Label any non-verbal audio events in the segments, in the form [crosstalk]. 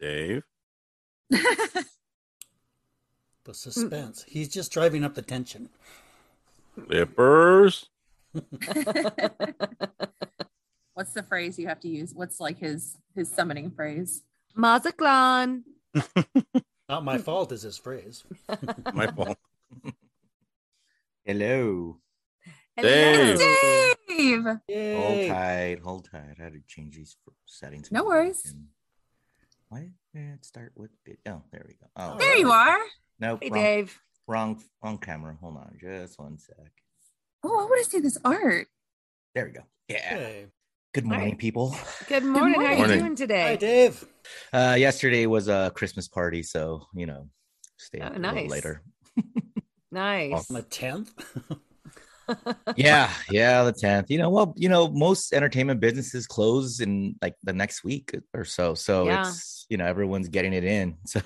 Dave. [laughs] The suspense. He's just driving up the tension. Lippers. [laughs] What's the phrase you have to use? What's like his his summoning phrase? Mazaklan. [laughs] Not my fault is his phrase. My fault. Hello. Dave. Dave. Hold tight. Hold tight. I had to change these settings. No worries. Why did it start with bit? Oh, there we go. Oh, There you are. Nope. Hey, wrong, Dave. wrong on camera. Hold on, just one sec. Oh, I want to see this art. There we go. Yeah. Hey. Good morning, right. people. Good [laughs] morning. How are you morning. doing Hi, today? Dave. Uh, yesterday was a Christmas party, so you know, stay Oh, up a little nice. later. [laughs] Nice. On the 10th. [laughs] yeah, yeah, the tenth. You know, well, you know, most entertainment businesses close in like the next week or so. So Yeah. it's you know everyone's getting it in. [laughs] So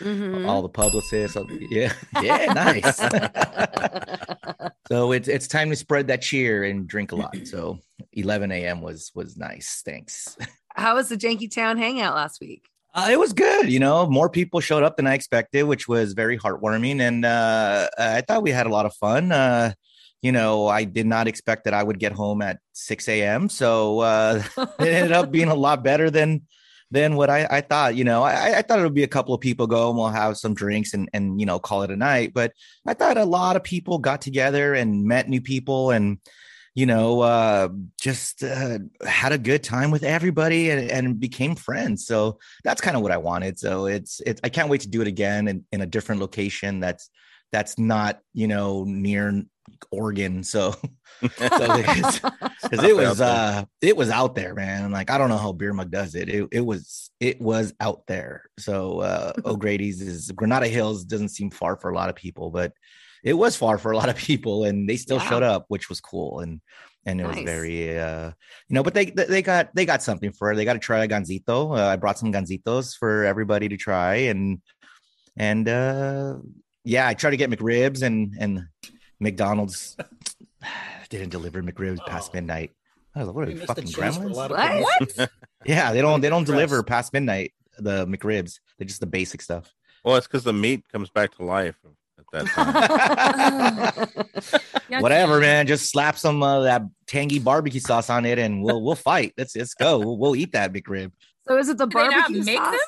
Mhm. all the publicists, yeah, [laughs] yeah, nice. [laughs] so it's it's time to spread that cheer and drink a lot. So [clears throat] 11 a.m. was was nice. Thanks. How was the Janky Town hangout last week? Uh, it was good. You know, more people showed up than I expected, which was very heartwarming. And uh, I thought we had a lot of fun. Uh, you know, I did not expect that I would get home at 6 a.m. So uh, [laughs] [laughs] it ended up being a lot better than than what I, I thought. You know, I, I thought it would be a couple of people go and we'll have some drinks and and you know call it a night. But I thought a lot of people got together and met new people and you know uh, just uh, had a good time with everybody and, and became friends. So that's kind of what I wanted. So it's it's I can't wait to do it again in, in a different location. That's that's not you know near Oregon. So [laughs] because it [laughs] was uh it was out there, man. Like I don't know how Beer Mug does it. It it was it was out there. So uh [laughs] O'Grady's is Granada Hills doesn't seem far for a lot of people, but it was far for a lot of people, and they still Yeah. showed up, which was cool. And and it was very uh you know, but they they got they got something for it. They got to try a Gansito. Uh, I brought some Gansitos for everybody to try, and and uh yeah, I tried to get McRibs and and McDonald's [sighs] didn't deliver McRibs past Oh. midnight. I was like, what are We they, missed the fucking chance gremlins? lot of What? [laughs] Yeah, they don't they don't deliver past midnight the McRibs. They're just the basic stuff. Well, it's because the meat comes back to life at that [laughs] time. Whatever, man. Just slap some of that tangy barbecue sauce on it, and we'll we'll fight. Let's let's go. We'll, we'll eat that McRib. So is it the Do they not barbecue make sauce? them?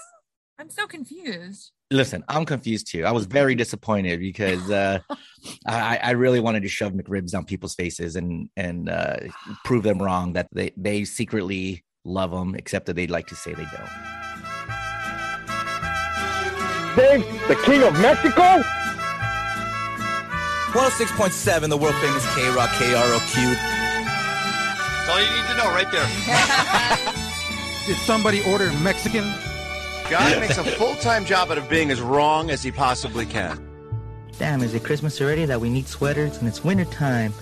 I'm so confused. Listen, I'm confused too. I was very disappointed because uh, [laughs] I, I really wanted to shove McRibs down people's faces and and uh, prove them wrong that they they secretly love them, except that they'd like to say they don't. Dave, the king of Mexico? 106.7, the world famous K Rock, KROQ. That's all you need to know right there. [laughs] Did somebody order Mexican? Guy makes a full-time job out of being as wrong as he possibly can. Damn, is it Christmas already that we need sweaters and it's winter time?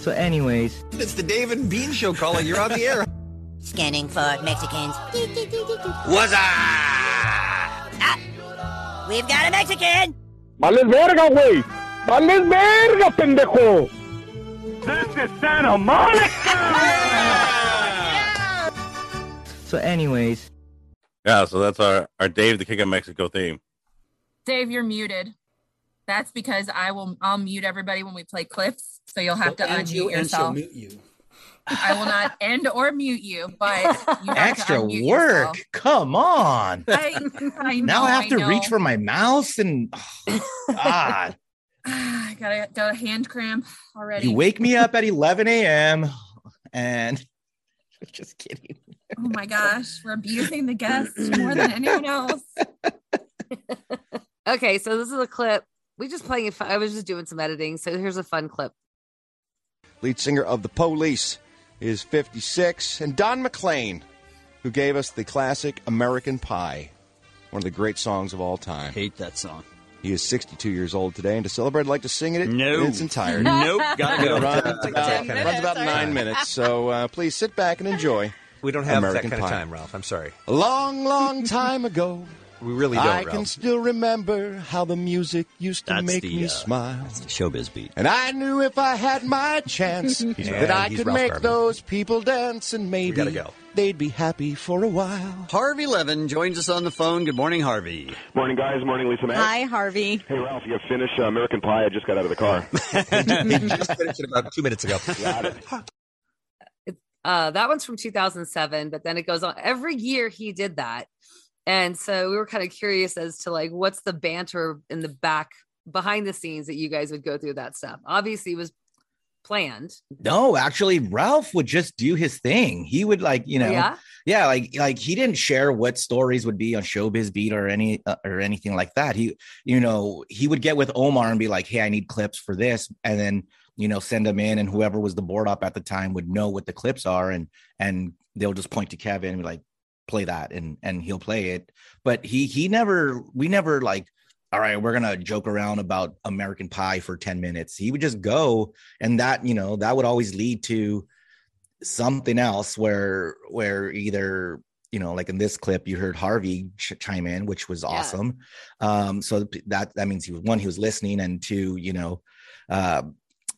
So, anyways, It's the David and Bean Show calling. You're on the air. [laughs] Scanning for Mexicans. What's up? Ah, we've got a Mexican. Vales verga, güey. Vales verga, pendejo. This is Santa Monica! so anyways, yeah, so that's our our Dave the King of Mexico theme. Dave, you're muted. That's because I will. I'll mute everybody when we play clips, so you'll have to She'll end unmute you and yourself. mute you. I will not [laughs] end or mute you, but you have to extra unmute work. yourself. Come on. I, I [laughs] know, now I have to know. reach for my mouse and oh, [laughs] God. [sighs] I gotta got a hand cramp already. you wake me up at 11 a.m. and just kidding. Oh my gosh, we're abusing the guests more than anyone else. [laughs] Okay, so this is a clip. We just playing it. I was just doing some editing. So here's a fun clip. Lead singer of the Police is 56, and Don McLean, who gave us the classic American Pie. one of the great songs of all time. Hate that song. He is 62 years old today, and to celebrate, I'd like to sing it No. in its entirety. Nope, gotta go. It runs about, minutes, runs about nine minutes, so uh, please sit back and enjoy. We don't have American that kind Pie. of time, Ralph. I'm sorry. A long, long [laughs] time ago, We really don't, I Ralph. can still remember how the music used to That's make the, me uh, smile. That's the showbiz beat. And I knew if I had my chance [laughs] that I he's could Ralph make Garman. those people dance and maybe gotta go. they'd be happy for a while. Harvey Levin joins us on the phone. Good morning, Harvey. Morning, guys. Morning, Lisa May. Hi, Harvey. Hey, Ralph, you finished uh, American Pie? I just got out of the car. [laughs] he just finished it about two minutes ago. Got it. Uh, that one's from 2007, but then it goes on. Every year he did that, and so we were kind of curious as to like what's the banter in the back behind the scenes that you guys would go through that stuff. Obviously, it was planned. No, actually, Ralph would just do his thing. He would like, you know, yeah. yeah, like like he didn't share what stories would be on Showbiz Beat or any uh, or anything like that. He, you know, he would get with Omar and be like, "Hey, I need clips for this," and then you know send them in, and whoever was the board up at the time would know what the clips are, and and they'll just point to Kevin and be like, "Play that," and and he'll play it. But he he never we never like. All right, we're gonna joke around about American Pie for 10 minutes. He would just go, and that, you know, that would always lead to something else where where either you know like in this clip you heard harvey ch- chime in which was awesome um so that that means he was one he was listening and two you know uh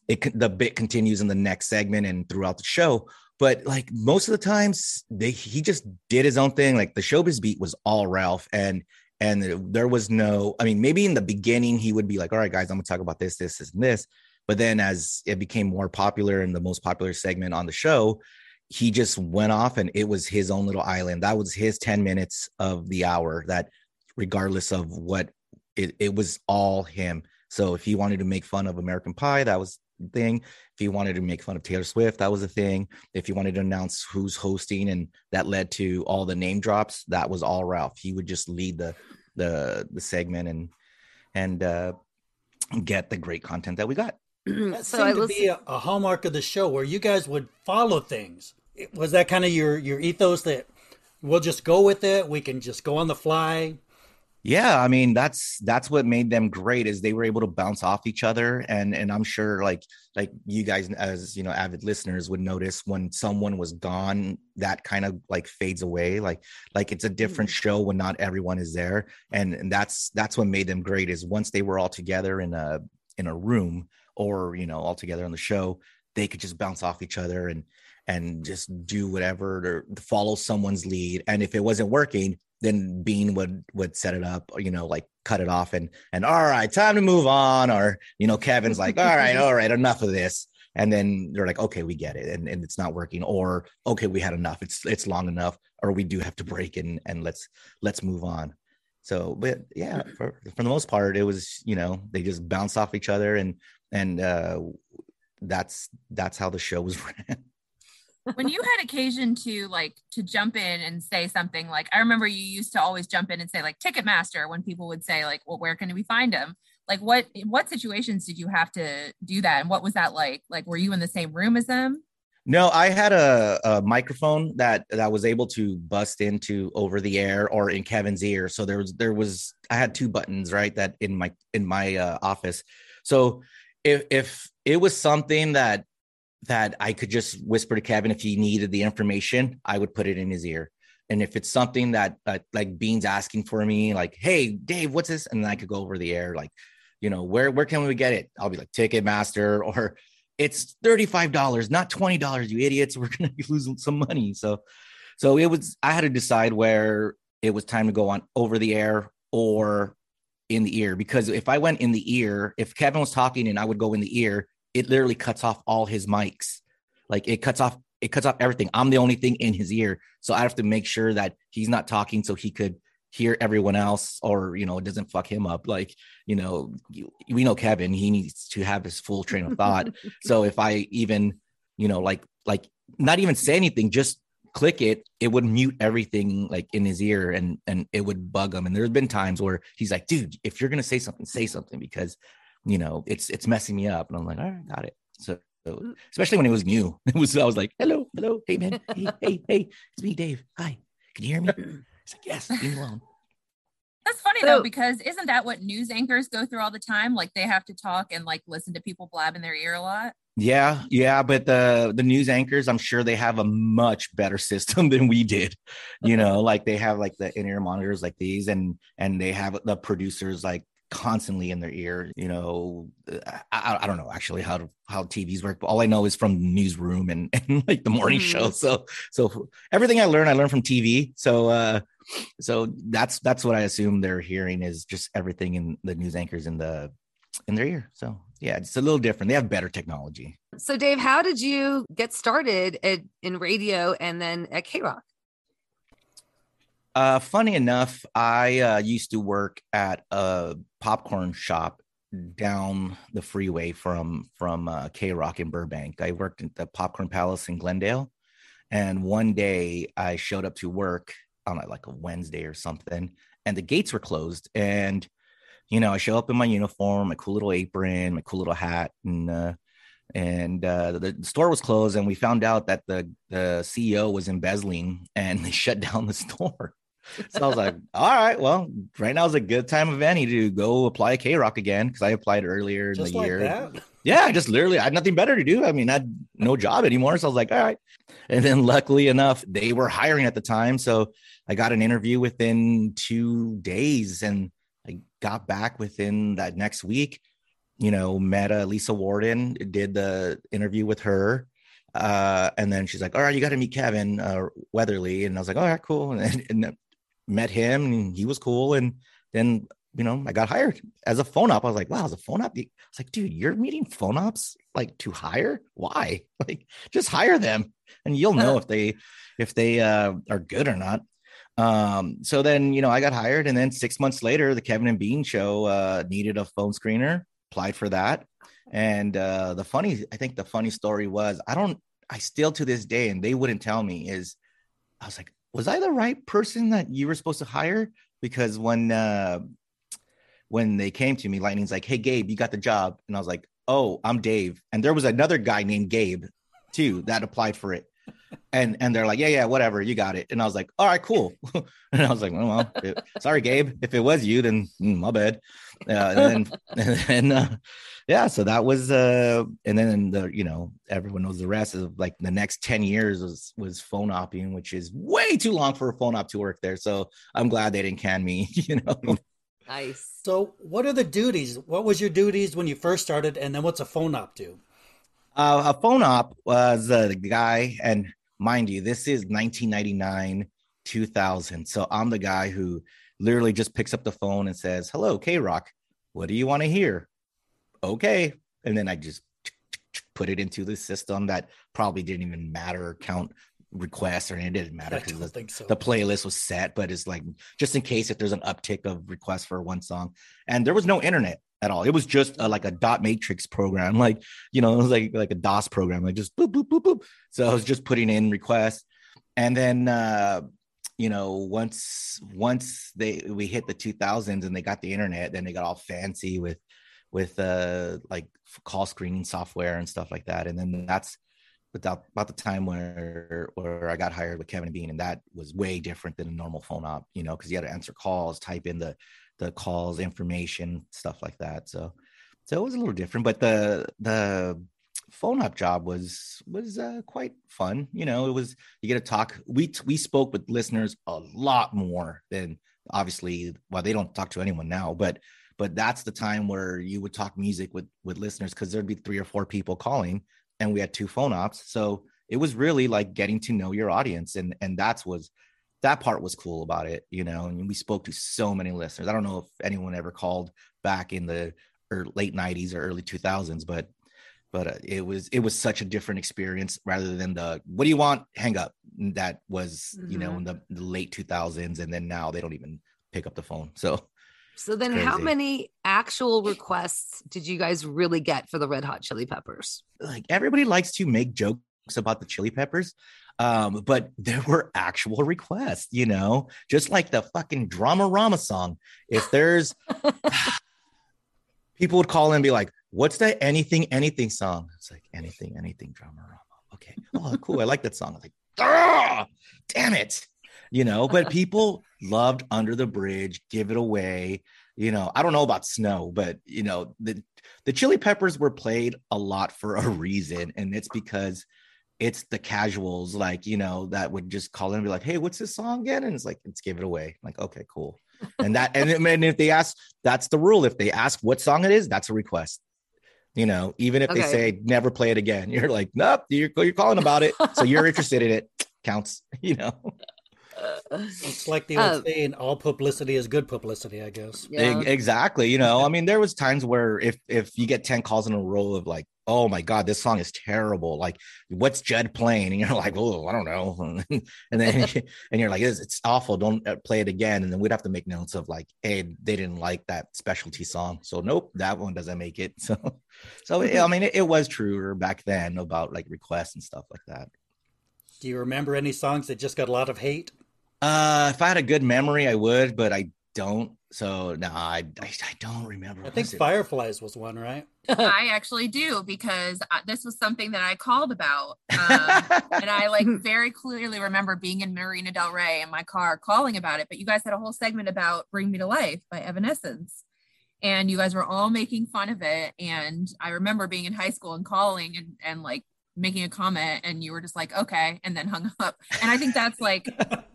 it the bit continues in the next segment and throughout the show but like most of the times they he just did his own thing like the showbiz beat was all ralph and and there was no i mean maybe in the beginning he would be like all right guys i'm gonna talk about this this this and this but then as it became more popular and the most popular segment on the show he just went off and it was his own little island. That was his 10 minutes of the hour that regardless of what it, it was all him. So if he wanted to make fun of american pie that was thing if you wanted to make fun of taylor swift that was a thing if you wanted to announce who's hosting and that led to all the name drops that was all ralph he would just lead the the the segment and and uh get the great content that we got [clears throat] That so seemed to listened. be a, a hallmark of the show where you guys would follow things. It- Was that kind of your your ethos that we'll just go with it? We can just go on the fly. Yeah i mean that's that's what made them great is they were able to bounce off each other and and i'm sure like like you guys as you know avid listeners would notice when someone was gone that kind of like fades away like like it's a different mm-hmm. show when not everyone is there and, and that's that's what made them great is once they were all together in a in a room or you know all together on the show they could just bounce off each other and and just do whatever to follow someone's lead and if it wasn't working then bean would would set it up you know like cut it off and and all right time to move on or you know kevin's like all right all right enough of this. And then they're like okay we get it and, and it's not working or okay we had enough it's it's long enough or we do have to break and and let's let's move on. So but yeah for, for the most part it was you know they just bounce off each other and and uh that's that's how the show was [laughs] ran when you had occasion to like to jump in and say something like i remember you used to always jump in and say like ticketmaster when people would say like well where can we find them like what what situations did you have to do that and what was that like like were you in the same room as them No, I had a, a microphone that that was able to bust into over the air or in Kevin's ear. So there was there was I had two buttons right that in my in my uh, office. So if if it was something that that I could just whisper to Kevin if he needed the information, I would put it in his ear. And if it's something that uh, like Bean's asking for me, like, "Hey, Dave, what's this?" and then I could go over the air, like, you know, where where can we get it? I'll be like Ticketmaster [laughs] or it's $35 not $20 you idiots [laughs] we're gonna be losing some money so so it was i had to decide where it was time to go on over the air or in the ear because if i went in the ear if kevin was talking and i would go in the ear it literally cuts off all his mics. Like it cuts off it cuts off everything. I'm the only thing in his ear. So i have to make sure that he's not talking so he could hear everyone else or you know it doesn't fuck him up. Like you know you, we know kevin. He needs to have his full train of thought. [laughs] So if i even you know like like not even say anything just click it it would mute everything like in his ear and and it would bug him. And there's been times where he's like dude if you're gonna say something say something because you know it's it's messing me up. And i'm like all right got it. So so- especially when it was new [laughs] it was i was like hello hello. Hey man. Hey hey hey. It's me dave. Hi. Can you hear me? He's like yes leave me alone. Though because isn't that what news anchors go through all the time? Like they have to talk and like listen to people blab in their ear a lot. Yeah, yeah, but the the news anchors, I'm sure they have a much better system [laughs] than we did. You know, like they have like the in-ear monitors like these, and and they have the producers like constantly in their ear. You know, I, I don't know actually how to, how TVs work, but all I know is from the newsroom and, [laughs] and like the morning Mm-hmm. show. So so everything I learn, I learn from TV. So uh, so that's that's what I assume they're hearing is just everything in the news anchors in the in their ear. So yeah, it's a little different. They have better technology. So, Dave, how did you get started at, in radio and then at K Rock? Uh, funny enough, I uh, used to work at a popcorn shop down the freeway from from uh, K Rock in Burbank. I worked at the Popcorn Palace in Glendale, and one day I showed up to work on like a Wednesday or something, and the gates were closed. And you know, I show up in my uniform, my cool little apron, my cool little hat, and uh, and uh, the, the store was closed. And we found out that the the CEO was embezzling, and [laughs] they shut down the store. So I was like, all right, well, right now is a good time of any to go apply K Rock again because I applied earlier in Just the like year. that? Yeah, just literally I had nothing better to do. I mean, I had no job anymore. So I was like, all right. And then luckily enough, they were hiring at the time. So I got an interview within two days and I got back within that next week. You know, met uh, Lisa Worden, did the interview with her. Uh, and then she's like, all right, you got to meet Kevin uh, Weatherly. And I was like, all right, cool. [laughs] And, and met him and he was cool. And then, you know, I got hired as a phone op. I was like, wow, as a phone op. I was like, dude, you're meeting phone ops like to hire? Why? [laughs] Like, just hire them and you'll know if they if they uh are good or not. Um, so then you know, I got hired, and then six months later, the Kevin and Bean show uh needed a phone screener, applied for that. And uh the funny, I think the funny story was I don't I still to this day, and they wouldn't tell me, is I was like, was I the right person that you were supposed to hire? Because when uh when they came to me, Lightning's like, Hey Gabe, you got the job. And I was like, Oh, I'm Dave. And there was another guy named Gabe too that applied for it. And and they're like, Yeah, yeah, whatever, you got it. And I was like, All right, cool. [laughs] and I was like, Well, well it- sorry, Gabe. If it was you, then mm, my bad. Uh, and then [laughs] and uh, yeah, so that was uh and then the you know, everyone knows the rest of like the next 10 years was was phone opping, which is way too long for a phone op to work there. So I'm glad they didn't can me, [laughs] you know. Nice. So, what are the duties? What was your duties when you first started, and then what's a phone op do? Uh, a phone op was uh, the guy, and mind you, this is 1999, 2000. So I'm the guy who literally just picks up the phone and says, "Hello, K Rock, what do you want to hear?" Okay, and then I just put it into the system that probably didn't even matter count requests or anything. It didn't matter because the, so. the playlist was set, but it's like just in case if there's an uptick of requests for one song, and there was no internet at all. It was just a, like a dot matrix program, like you know, it was [laughs] like like a DOS program, like just boop boop boop boop. So I was just putting in requests, and then uh, you know once once they we hit the 2000s and they got the internet, then they got all fancy with with uh like call screening software and stuff like that, and then that's about about the time where where I got hired with Kevin Bean, and that was way different than a normal phone op, you know, because you had to answer calls, type in the the calls, information, stuff like that. So so it was a little different, but the the phone op job was was uh, quite fun. You know, it was you get to talk. We we spoke with listeners a lot more than obviously. Well, they don't talk to anyone now, but but that's the time where you would talk music with with listeners because there'd be three or four people calling and we had two phone ops. So it was really like getting to know your audience and and that's was that part was cool about it you know and we spoke to so many listeners. I don't know if anyone ever called back in the late 90s or early 2000s but but uh, it was it was such a different experience rather than the what do you want? Hang up. That was you know Mhm. in the, the late 2000s and then now they don't even pick up the phone. So So then, how many actual requests did you guys really get for the Red Hot Chili Peppers? like everybody likes to make jokes about the chili peppers um but there were actual requests you know? Just like the fucking Dramarama song. If there's [laughs] people would call in and be like what's that anything anything song? It's like anything anything Dramarama okay. Oh cool. I like that song. I was like ah, damn it you know, but [laughs] people loved Under the Bridge, Give It Away. You know, I don't know about Snow, but you know, the the Chili Peppers were played a lot for a reason, and it's because it's the casuals, like you know, that would just call in and be like, "Hey, what's this song again?" And it's like, "It's Give It Away." I'm like, okay, cool. And that, and, and if they ask, that's the rule. If they ask what song it is, that's a request. You know, even if they say never play it again, [laughs] you're like, nope, you're, you're calling about it. So you're interested in it. Counts, [laughs] you know. It's [laughs] like the old Um, saying, all publicity is good publicity, I guess. Yeah. Exactly. You know, I mean, there was times where if if you get 10 calls in a row of like, oh my God, this song is terrible. Like, what's Judd playing? And you're like, oh, I don't know. [laughs] and then [laughs] and you're like, it's, it's awful. Don't uh, play it again. And then we'd have to make notes of like, hey, they didn't like that specialty song. So nope, that one doesn't make it. So so I mean it, it was truer back then about like requests and stuff like that. Do you remember any songs that just got a lot of hate? Uh if I had a good memory, I would, but I don't. So no, I I, I don't remember. I think was it? Fireflies was one, right? I actually do because uh, this was something that I called about. Um, [laughs] and I like very clearly remember being in Marina Del Rey in my car calling about it. But you guys had a whole segment about Bring Me to Life by Evanescence. And you guys were all making fun of it. And I remember being in high school and calling and, and like making a comment and you were just like, okay, and then hung up. And I think that's like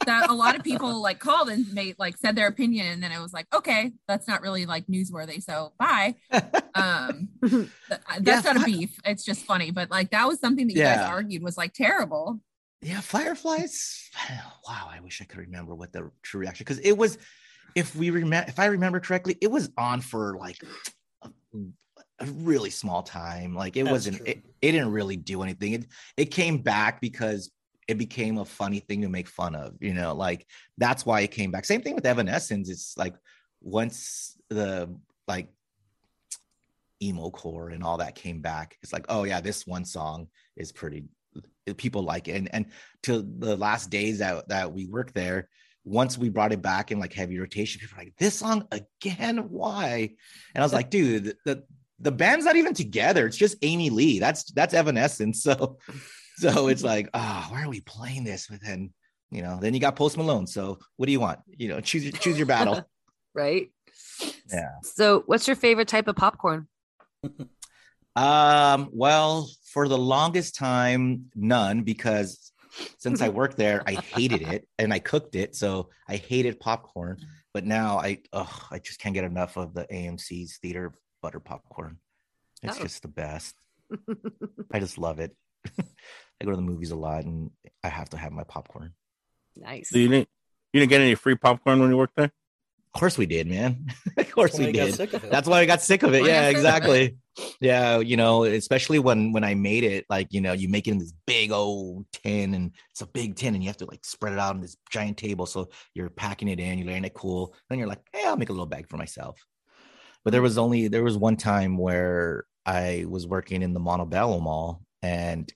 that a lot of people like called and made like said their opinion and then it was like, okay, that's not really like newsworthy. So bye. Um [laughs] th- that's Yeah, not a beef. It's just funny. But like that was something that you guys argued was like terrible. Yeah, Fireflies. Wow, I wish I could remember what the true reaction because it was. If we remember, if I remember correctly, it was on for like a, really small time. Like it That's wasn't. It, it didn't really do anything. It it came back because it became a funny thing to make fun of. You know, like that's why it came back. Same thing with Evanescence. It's like once the like emo core and all that came back it's like oh yeah this one song is pretty people like it and and to the last days that that we worked there once we brought it back in like heavy rotation people were like this song again why and i was like dude the, the the band's not even together it's just amy lee that's that's evanescence [laughs] so so it's like ah why are we playing this but then you know then you got post malone so what do you want you know choose your choose your battle [laughs] right? yeah So, what's your favorite type of popcorn? Um, well, for the longest time, none, because since I [laughs] worked there, I hated it and I cooked it. So I hated popcorn. But now I oh, I just can't get enough of the AMC's theater butter popcorn. It's Oh. just the best. [laughs] I just love it. [laughs] I go to the movies a lot and I have to have my popcorn. Nice. So you didn't you didn't get any free popcorn when you worked there? Of course we did, man. [laughs] of course we did. sick of it. That's why I got sick of it. Yeah, got sick of it. exactly. Yeah, you know, especially when when I made it, like you know, you make it in this big old tin, and it's a big tin, and you have to like spread it out on this giant table. So you're packing it in, you're letting it cool. Then you're like, hey, I'll make a little bag for myself. But there was only there was one time where I was working in the Montebello Mall, and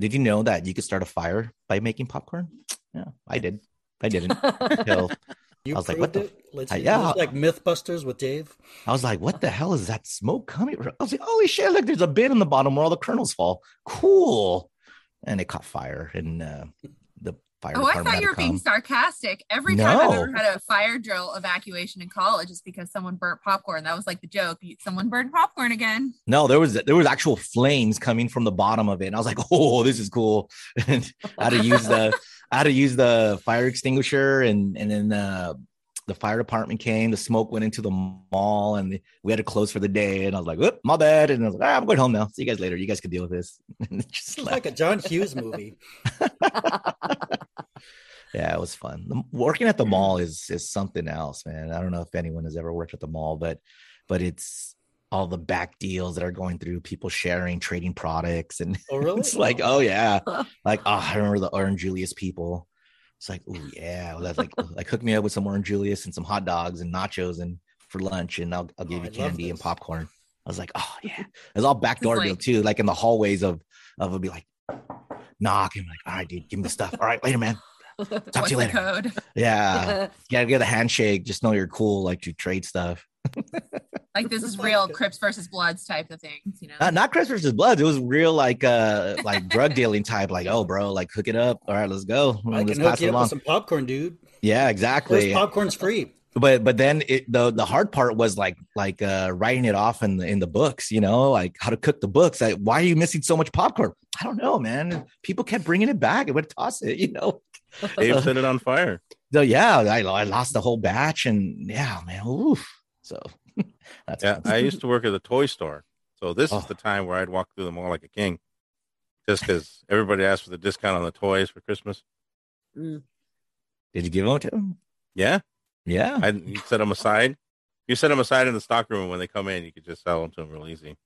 did you know that you could start a fire by making popcorn? Yeah, I did. I didn't. Until [laughs] You I was like, what the it? Let's, yeah. like Mythbusters with Dave. I was like, what the hell is that smoke coming from? I was like, holy shit, look, there's a bin in the bottom where all the kernels fall. Cool. And it caught fire and uh, fire Oh, I thought you were being sarcastic. Every time I've ever had a fire drill evacuation in college, it's because someone burnt popcorn. That was like the joke. Someone burned popcorn again. No, there was there was actual flames coming from the bottom of it. And I was like, oh, this is cool. [laughs] and had to use the how to use the fire extinguisher and and then uh the fire department came, the smoke went into the mall, and we had to close for the day. And I was like, "Whoop, my bad." And I was like, ah, "I'm going home now. See you guys later. You guys can deal with this." [laughs] Just It's like a John Hughes movie. [laughs] Yeah, it was fun. The- Working at the mall is is something else, man. I don't know if anyone has ever worked at the mall, but but it's all the back deals that are going through, people sharing, trading products, and Oh, [laughs] really? it's like, oh yeah, [laughs] like oh, I remember the Orange Julius people. It's like, oh yeah, well, that's like like hook me up with some Orange Julius and some hot dogs and nachos and for lunch, and I'll I'll give Oh, you candy and popcorn. I was like, oh yeah, [laughs] it's all backdoor deal too, like in the hallways of of it'd be like knock and like, all right, dude, give me the stuff. All right, later, man. [laughs] Talk What's to you later. code? Yeah. [laughs] you gotta get a handshake. Just know you're cool, like to trade stuff. [laughs] Like this is real Crips versus Bloods type of things, you know. Uh, not Crips versus Bloods. It was real like uh like drug dealing type. Like, oh, bro, like hook it up. All right, let's go. I Let's can hook you it up along. with some popcorn, dude. Yeah, First exactly. popcorn's free. But but then it, the the hard part was like like uh writing it off in the in the books. You know, like how to cook the books. Like, why are you missing so much popcorn? I don't know, man. People kept bringing it back. It would toss it. [laughs] You know. Dave [laughs] set it on fire. So yeah, I, I lost the whole batch, and yeah, man. Oof. So [laughs] that's Yeah, I used to work at a toy store, so this Oh. is the time where I'd walk through the mall like a king, just because everybody asked for the discount on the toys for Christmas. Did you give them to him? Yeah, yeah. I you set them aside. You set them aside in the stock room when they come in. You could just sell them to them real easy.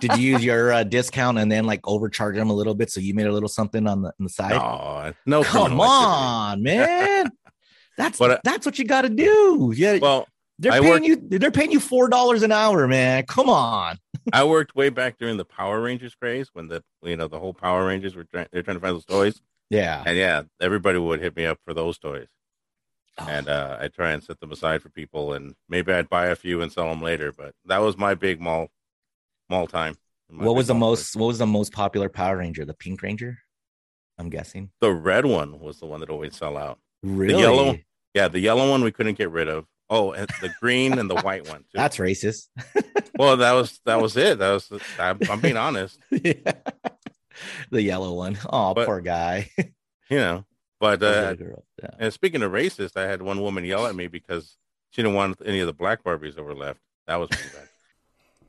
Did you use your uh, discount and then like overcharge them a little bit so you made a little something on the, on the side? No, no come on, man. [laughs] That's But, uh, that's what you got to do. Yeah, Well, they're I paying worked- you. They're paying you four dollars an hour, man. Come on. [laughs] I worked way back during the Power Rangers craze when the you know the whole Power Rangers were trying they're trying to find those toys. Yeah. And yeah, everybody would hit me up for those toys. Oh. And uh, I try and set them aside for people, and maybe I'd buy a few and sell them later. But that was my big mall, mall time. What was the most? What was the most popular Power Ranger? The Pink Ranger. I'm guessing. The red one was the one that always sell out. Really? The yellow, yeah, the yellow one we couldn't get rid of. Oh, and the green and the white one [laughs] too. That's racist. [laughs] well, that was that was it. That was I'm, I'm being honest. [laughs] the yellow one. Oh, But- poor guy. You know, but uh, little girls, yeah. and speaking of racist, I had one woman yell at me because she didn't want any of the black Barbies that were left. That was pretty bad. [laughs]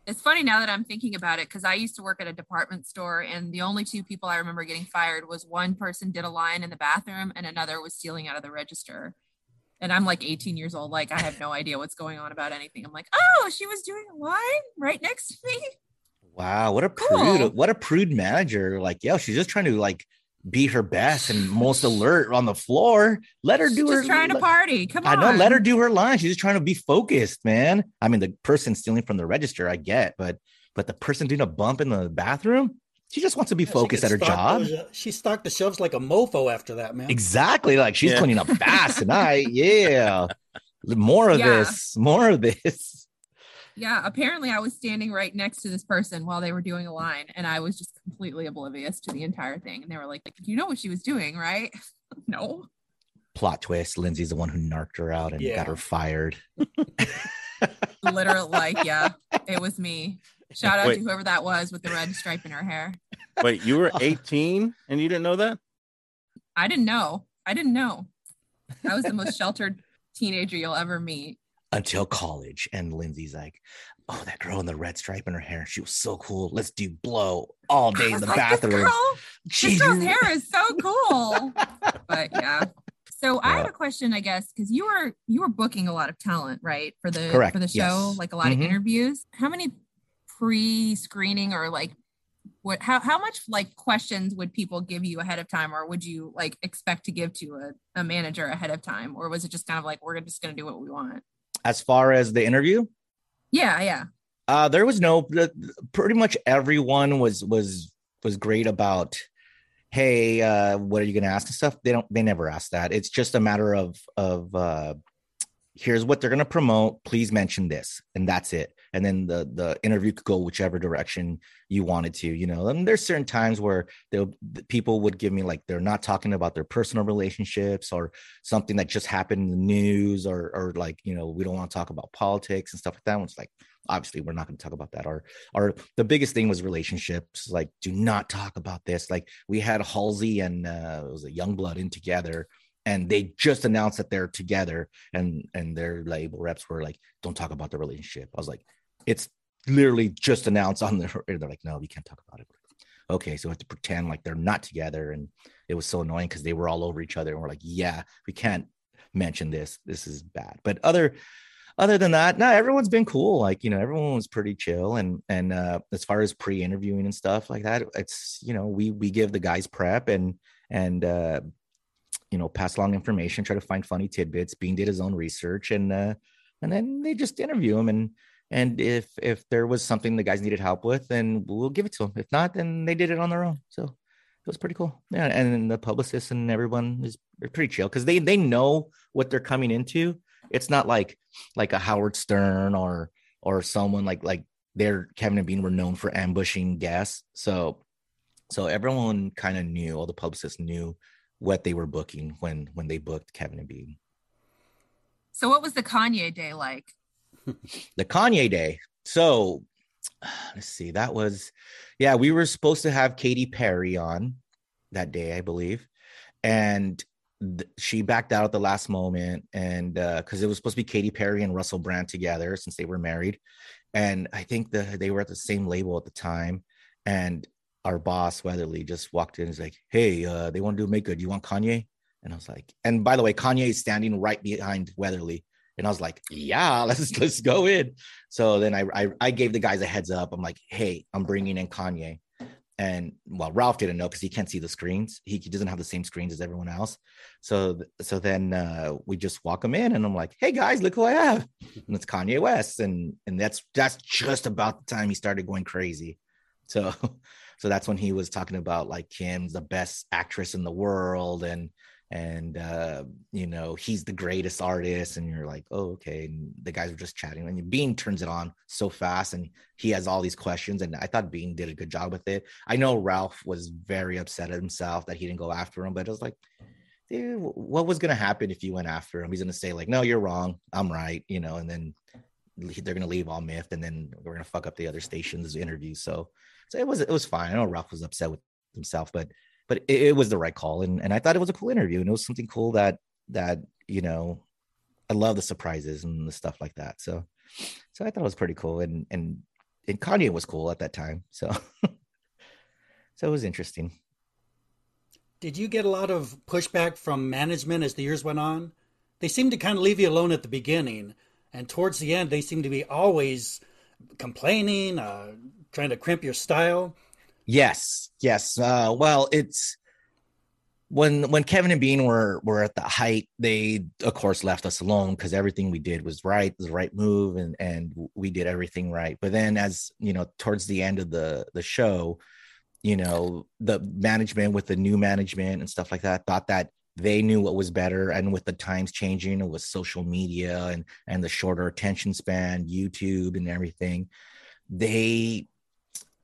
It's funny now that I'm thinking about it because I used to work at a department store, and the only two people I remember getting fired was one person did a line in the bathroom, and another was stealing out of the register. And I'm like 18 years old, like I have no idea what's going on about anything. I'm like, oh, she was doing a line right next to me. Wow, what a Cool. prude! What a prude manager! Like, yo, she's just trying to like be her best and most alert on the floor. Let her do her. Trying to party. Come I on. know. Let her do her line. She's just trying to be focused, man. I mean, the person stealing from the register, I get, but but the person doing a bump in the bathroom, she just wants to be She focused at her job. those, uh, she stocked the shelves like a mofo after that, man. Exactly. Like she's Yeah. cleaning up fast tonight. [laughs] Yeah. More of Yeah. this. More of this. Yeah, apparently I was standing right next to this person while they were doing a line, and I was just completely oblivious to the entire thing. And they were like, "You know what she was doing, right?" [laughs] no. Plot twist. Lindsay's the one who narked her out and Yeah. got her fired. [laughs] Literal, like, yeah, it was me. Shout out Wait. to whoever that was with the red stripe in her hair. Wait, you were [laughs] 18 and you didn't know that? I didn't know. I didn't know. I was the most sheltered teenager you'll ever meet. Until college. And Lindsay's like, Oh, that girl in the red stripe in her hair. She was so cool. Let's do blow all day in the like, bathroom. [laughs] This girl, this girl's hair is so cool. [laughs] but yeah. So I have a question, I guess, because you were you were booking a lot of talent, right? For the Correct, for the show, yes. like a lot Mhm. of interviews. How many pre-screening or like what how how much like questions would people give you ahead of time or would you like expect to give to a, a manager ahead of time? Or was it just kind of like we're just gonna do what we want? As far as the interview, Yeah, yeah. Uh, there was no pretty much everyone was was was great about hey uh what are you gonna ask and stuff? They don't they never ask that. It's just a matter of of uh here's what they're gonna promote. Please mention this and that's it and then the the interview could go whichever direction you wanted to you know? And there's certain times where they'll the people would give me like they're not talking about their personal relationships or something that just happened in the news or or like you know we don't want to talk about politics and stuff like that. It's like obviously we're not going to talk about that. Or or the biggest thing was relationships like do not talk about this. Like we had halsey and uh it was a Yungblud in together and they just announced that they're together and and their label reps were like don't talk about the relationship. I was like it's literally just announced on the [laughs] they're like no we can't talk about it. Okay so we have to pretend like they're not together and it was so annoying because they were all over each other and we're like yeah we can't mention this. This is bad. But other other than that no everyone's been cool. Like you know everyone was pretty chill and and uh as far as pre-interviewing and stuff like that it's you know we we give the guys prep and and uh you know pass along information try to find funny tidbits. Bean did his own research and uh and then they just interview him and and if if there was something the guys needed help with then we'll give it to them if not then they did it on their own so it was pretty cool yeah and the publicists and everyone is pretty chill because they they know what they're coming into it's not like like a Howard Stern or or someone like like they're Kevin and Bean were known for ambushing guests. So so everyone kind of knew, all the publicists knew what they were booking when when they booked Kevin and Bean. So what was the Kanye day like? [laughs] the Kanye day. So [sighs] let's see, that was yeah, we were supposed to have Katy Perry on that day, I believe. And th- she backed out at the last moment and uh because it was supposed to be Katy Perry and Russell Brand together since they were married. And I think the they were at the same label at the time. And our boss Weatherly just walked in was like, Hey, uh, they want to do make good. You want Kanye? And I was like, and by the way, Kanye is standing right behind Weatherly. And I was like, yeah, [laughs] let's let's go in. So then I, I I gave the guys a heads up. I'm like, hey, I'm bringing in Kanye. And well, Ralph didn't know because he can't see the screens. He, he doesn't have the same screens as everyone else. So so then uh, we just walk him in, and I'm like, hey guys, look who I have. And it's Kanye West, and and that's that's just about the time he started going crazy. So [laughs] so that's when he was talking about like Kim's the best actress in the world, and and uh, you know he's the greatest artist and you're like oh okay and the guys were just chatting and bean turns it on so fast and he has all these questions and i thought bean did a good job with it. I know ralph was very upset at himself that he didn't go after him but it was like dude what was going to happen if you went after him? He's going to say like no you're wrong. I'm right you know and then they're going to leave all miffed and then we're going to fuck up the other stations interviews so so it was it was fine. I know ralph was upset with himself but but it, it, was the right call and, and i thought it was a cool interview and it was something cool that that you know i love the surprises and the stuff like that so so i thought it was pretty cool and and and kanye was cool at that time so [laughs] so it was interesting. Did you get a lot of pushback from management as the years went on? They seemed to kind of leave you alone at the beginning and towards the end they seemed to be always complaining uh, trying to crimp your style Yes, yes. Uh, well, it's when when Kevin and Bean were were at the height, they of course left us alone because everything we did was right, the right move, and and we did everything right. But then, as you know, towards the end of the the show, you know, the management with the new management and stuff like that thought that they knew what was better, and with the times changing, with social media and and the shorter attention span, YouTube and everything, they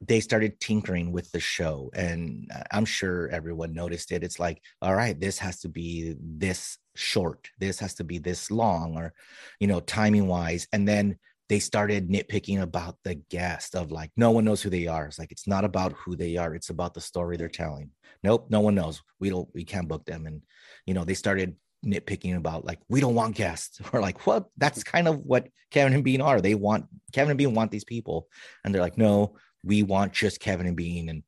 they started tinkering with the show and uh, i'm sure everyone noticed it. It's like all right this has to be this short. This has to be this long or you know timing wise and then they started nitpicking about the guest of like no one knows who they are. It's like it's not about who they are. It's about the story they're telling. Nope no one knows. We don't we can't book them. And you know they started nitpicking about like we don't want guests. [laughs] We're like what? That's kind of what kevin and bean are. They want kevin and bean want these people. And they're like no we want just Kevin and Bean. And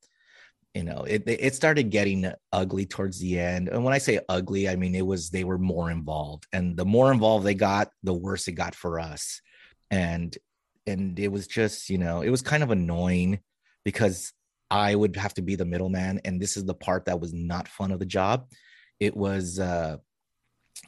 you know it it started getting ugly towards the end. And when i say ugly i mean it was they were more involved. And the more involved they got the worse it got for us. And and it was just you know it was kind of annoying because i would have to be the middleman. And this is the part that was not fun of the job. It was uh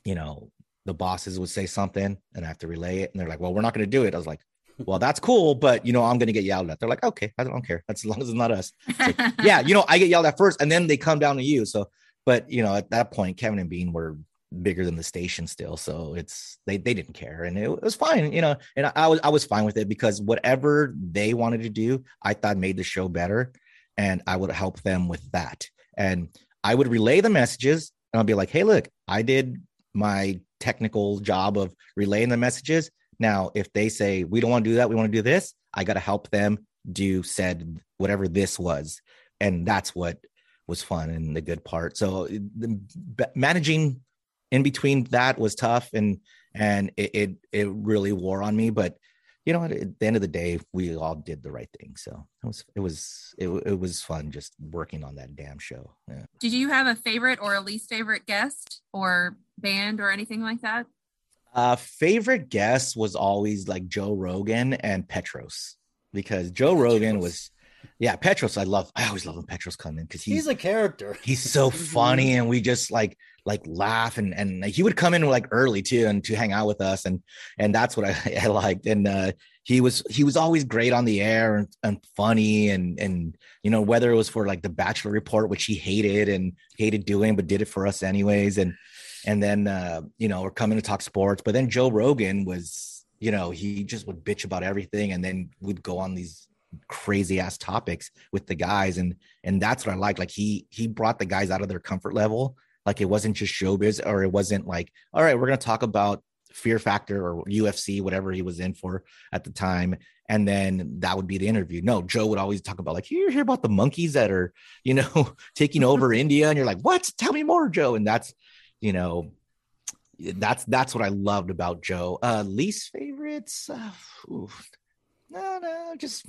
you know the bosses would say something and i have to relay it. And they're like well we're not going to do it. I was like well, that's cool, but you know, I'm gonna get yelled at. They're like, okay, I don't care. That's [laughs] as long as it's not us. [laughs] Yeah, you know, I get yelled at first, and then they come down to you. So, but you know, at that point, Kevin and Bean were bigger than the station still, so it's they they didn't care, and it, it was fine, you know. And I, I was I was fine with it because whatever they wanted to do, I thought made the show better, and I would help them with that, and I would relay the messages, and I'll be like, hey, look, I did my technical job of relaying the messages now, if they say we don't want to do that, we want to do this, I got to help them do said whatever this was, and that's what was fun and the good part. So the, managing in between that was tough, and and it, it it really wore on me. But you know, at the end of the day, we all did the right thing. So it was it was it, it was fun just working on that damn show. Yeah. Did you have a favorite or a least favorite guest or band or anything like that? Uh, favorite guest was always like Joe Rogan and Petros because Joe Rogan was, yeah, Petros. I love. I always love when Petros come in because he's, he's, a character. He's so [laughs] funny, and we just like like laugh and and he would come in like early too and to hang out with us and and that's what I, [laughs] I liked and uh he was he was always great on the air and, and funny and and you know whether it was for like the bachelor report which he hated and hated doing but did it for us anyways and and then uh, you know, we're coming to talk sports. But then Joe Rogan was, you know, he just would bitch about everything, and then would go on these crazy ass topics with the guys, and and that's what I like. Like he he brought the guys out of their comfort level. Like it wasn't just showbiz, or it wasn't like, all right, we're gonna talk about Fear Factor or UFC, whatever he was in for at the time. And then that would be the interview. No, Joe would always talk about like, you hear about the monkeys that are, you know, [laughs] taking over [laughs] India. And you're like, what? Tell me more, Joe. And that's, you know, that's that's what I loved about Joe. Uh least favorites. Uh, oof. no, no, just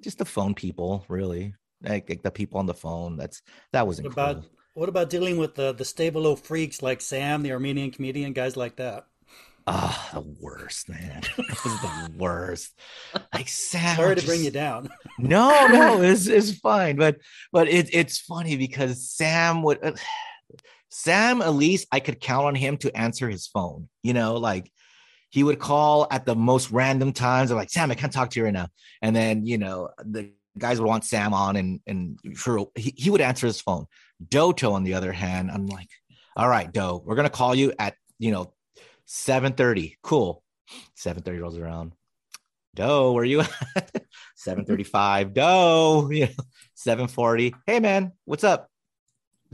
just the phone people, really. Like, like the people on the phone. That's that was What incredible. about what about dealing with the the stable of freaks like Sam, the Armenian comedian, guys like that? Ah, the worst, man. [laughs] It was the worst. Like Sam. Sorry to bring you down. no, no, it's it's fine, but but it, it's funny because Sam would uh, Sam at least I could count on him to answer his phone. You know, like he would call at the most random times. I'm like, Sam, I can't talk to you right now. And then you know the guys would want Sam on, and and sure he, he would answer his phone. Doto, on the other hand, I'm like, all right, Doe, we're gonna call you at you know 7:30. Cool. 7:30 rolls around. Doe, where are you at? [laughs] 7:35. Doe, [laughs] you know, 7:40. Hey man, what's up?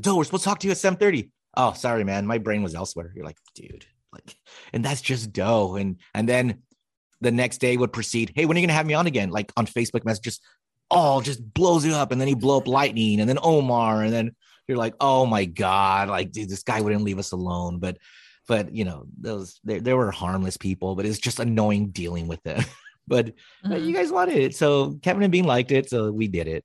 Doe, we're supposed to talk to you at 7:30. Oh, sorry, man. My brain was elsewhere. You're like, dude, like, and that's just Doe. And and then the next day would proceed. Hey, when are you gonna have me on again? Like on Facebook messages, all just blows you up, and then he blow up lightning, and then Omar, and then you're like, oh my god, like dude, this guy wouldn't leave us alone. But but you know, those they, they were harmless people, but it's just annoying dealing with them. [laughs] but, but you mm-hmm. guys wanted it, so Kevin and Bean liked it, so we did it.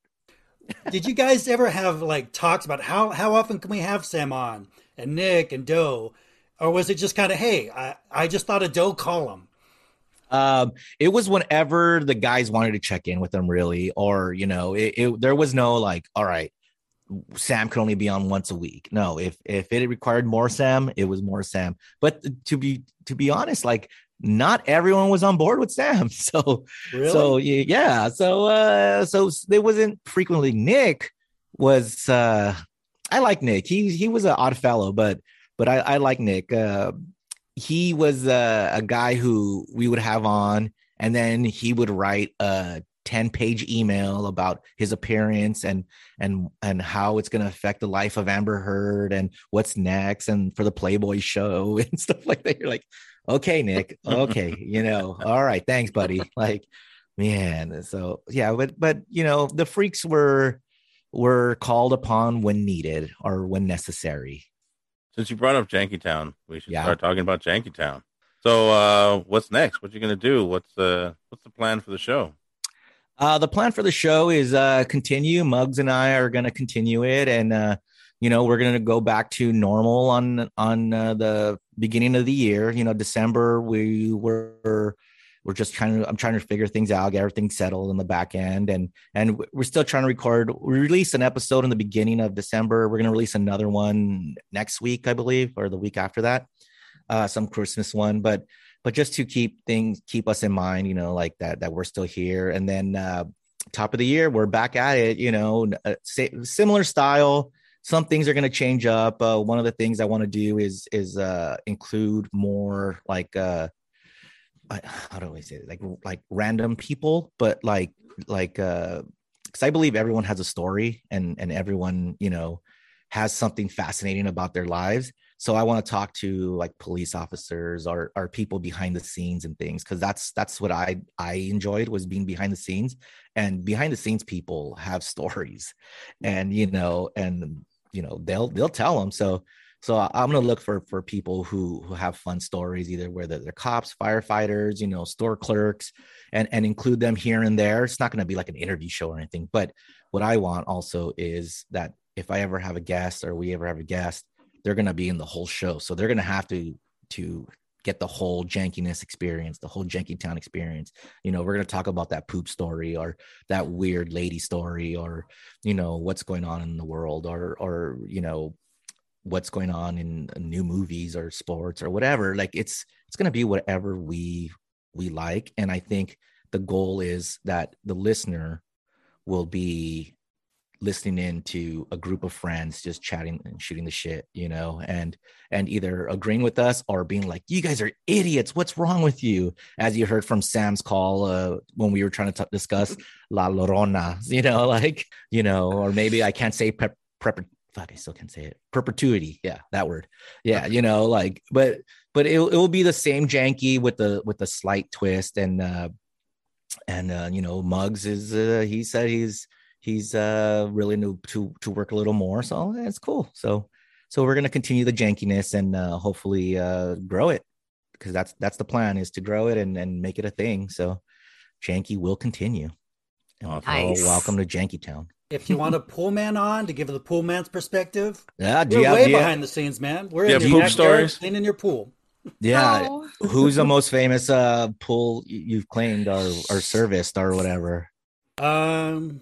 Did you guys ever have like talks about how how often can we have Sam on and Nick and Doe, or was it just kind of hey, I I just thought of Doe him. Um, it was whenever the guys wanted to check in with them, really, or you know, it, it there was no like, all right, Sam could only be on once a week. No, if if it required more Sam, it was more Sam. But to be to be honest, like not everyone was on board with Sam. [laughs] So Really? so yeah, so uh so there wasn't frequently Nick was uh I like Nick. He he was an odd fellow, but but I, I like Nick. Uh he was uh, a guy who we would have on and then he would write a 10 page email about his appearance and and and how it's going to affect the life of amber heard and what's next and for the playboy show [laughs] and stuff like that you're like okay nick [laughs] okay you know all right thanks buddy [laughs] like man so yeah but but you know the freaks were were called upon when needed or when necessary Since you brought up Jankytown, we should Yeah. start talking about Jankytown. So, uh, what's next? What you gonna do? What's the what's the plan for the show? Uh, the plan for the show is uh, continue. Mugs and I are going to continue it, and uh, you know we're going to go back to normal on on uh, the beginning of the year. You know, December we were we're just trying to I'm trying to figure things out, get everything settled in the back end, and and we're still trying to record. We released an episode in the beginning of December. We're going to release another one next week, I believe, or the week after that, uh, some Christmas one, but but just to keep things keep us in mind you know like that that we're still here and then uh top of the year we're back at it you know uh, similar style some things are going to change up uh one of the things i want to do is is uh include more like uh I- how do i say it? Like like random people but like like uh because i believe everyone has a story and and everyone you know has something fascinating about their lives. So i want to talk to like police officers or or people behind the scenes and things because that's that's what i i enjoyed was being behind the scenes. And behind the scenes people have stories. And you know and you know they'll they'll tell them so so i'm going to look for for people who who have fun stories either whether they're cops firefighters you know store clerks and and include them here and there. It's not going to be like an interview show or anything but what i want also is that if i ever have a guest or we ever have a guest they're going to be in the whole show. So they're going to have to to get the whole jankiness experience the whole janky town experience. You know we're going to talk about that poop story or that weird lady story or you know what's going on in the world or or you know what's going on in new movies or sports or whatever. Like it's it's going to be whatever we we like. And i think the goal is that the listener will be listening in to a group of friends just chatting and shooting the shit, you know, and and either agreeing with us or being like, "You guys are idiots. What's wrong with you?" As you heard from Sam's call uh, when we were trying to t- discuss La Llorona, you know, [laughs] like you know, or maybe I can't say prep prep. Fuck, I still can't say it. Perpetuity, yeah, that word. Yeah, you know, like, but but it it will be the same janky with the with the slight twist and uh and uh you know Mugs is uh he said he's he's uh really new to to work a little more so that's cool so so we're going to continue the jankiness and uh hopefully uh grow it because that's that's the plan is to grow it and and make it a thing so janky will continue and Nice. welcome to janky town If you want a pool man on to give the pool man's perspective, Yeah, do we're you way do have- behind the scenes, man. We're Do you in your poop stories? cleaning your pool. yeah who's the most famous uh pool you've claimed or or serviced or whatever Um,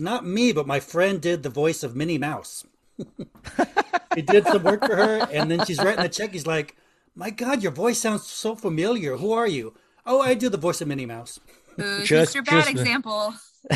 not me, but my friend did the voice of Minnie Mouse. [laughs] he did some work for her, and then she's writing the check. He's like, "My God, your voice sounds so familiar. Who are you?" Oh, I do the voice of Minnie Mouse. Ooh, Just- just your bad just- example. [laughs]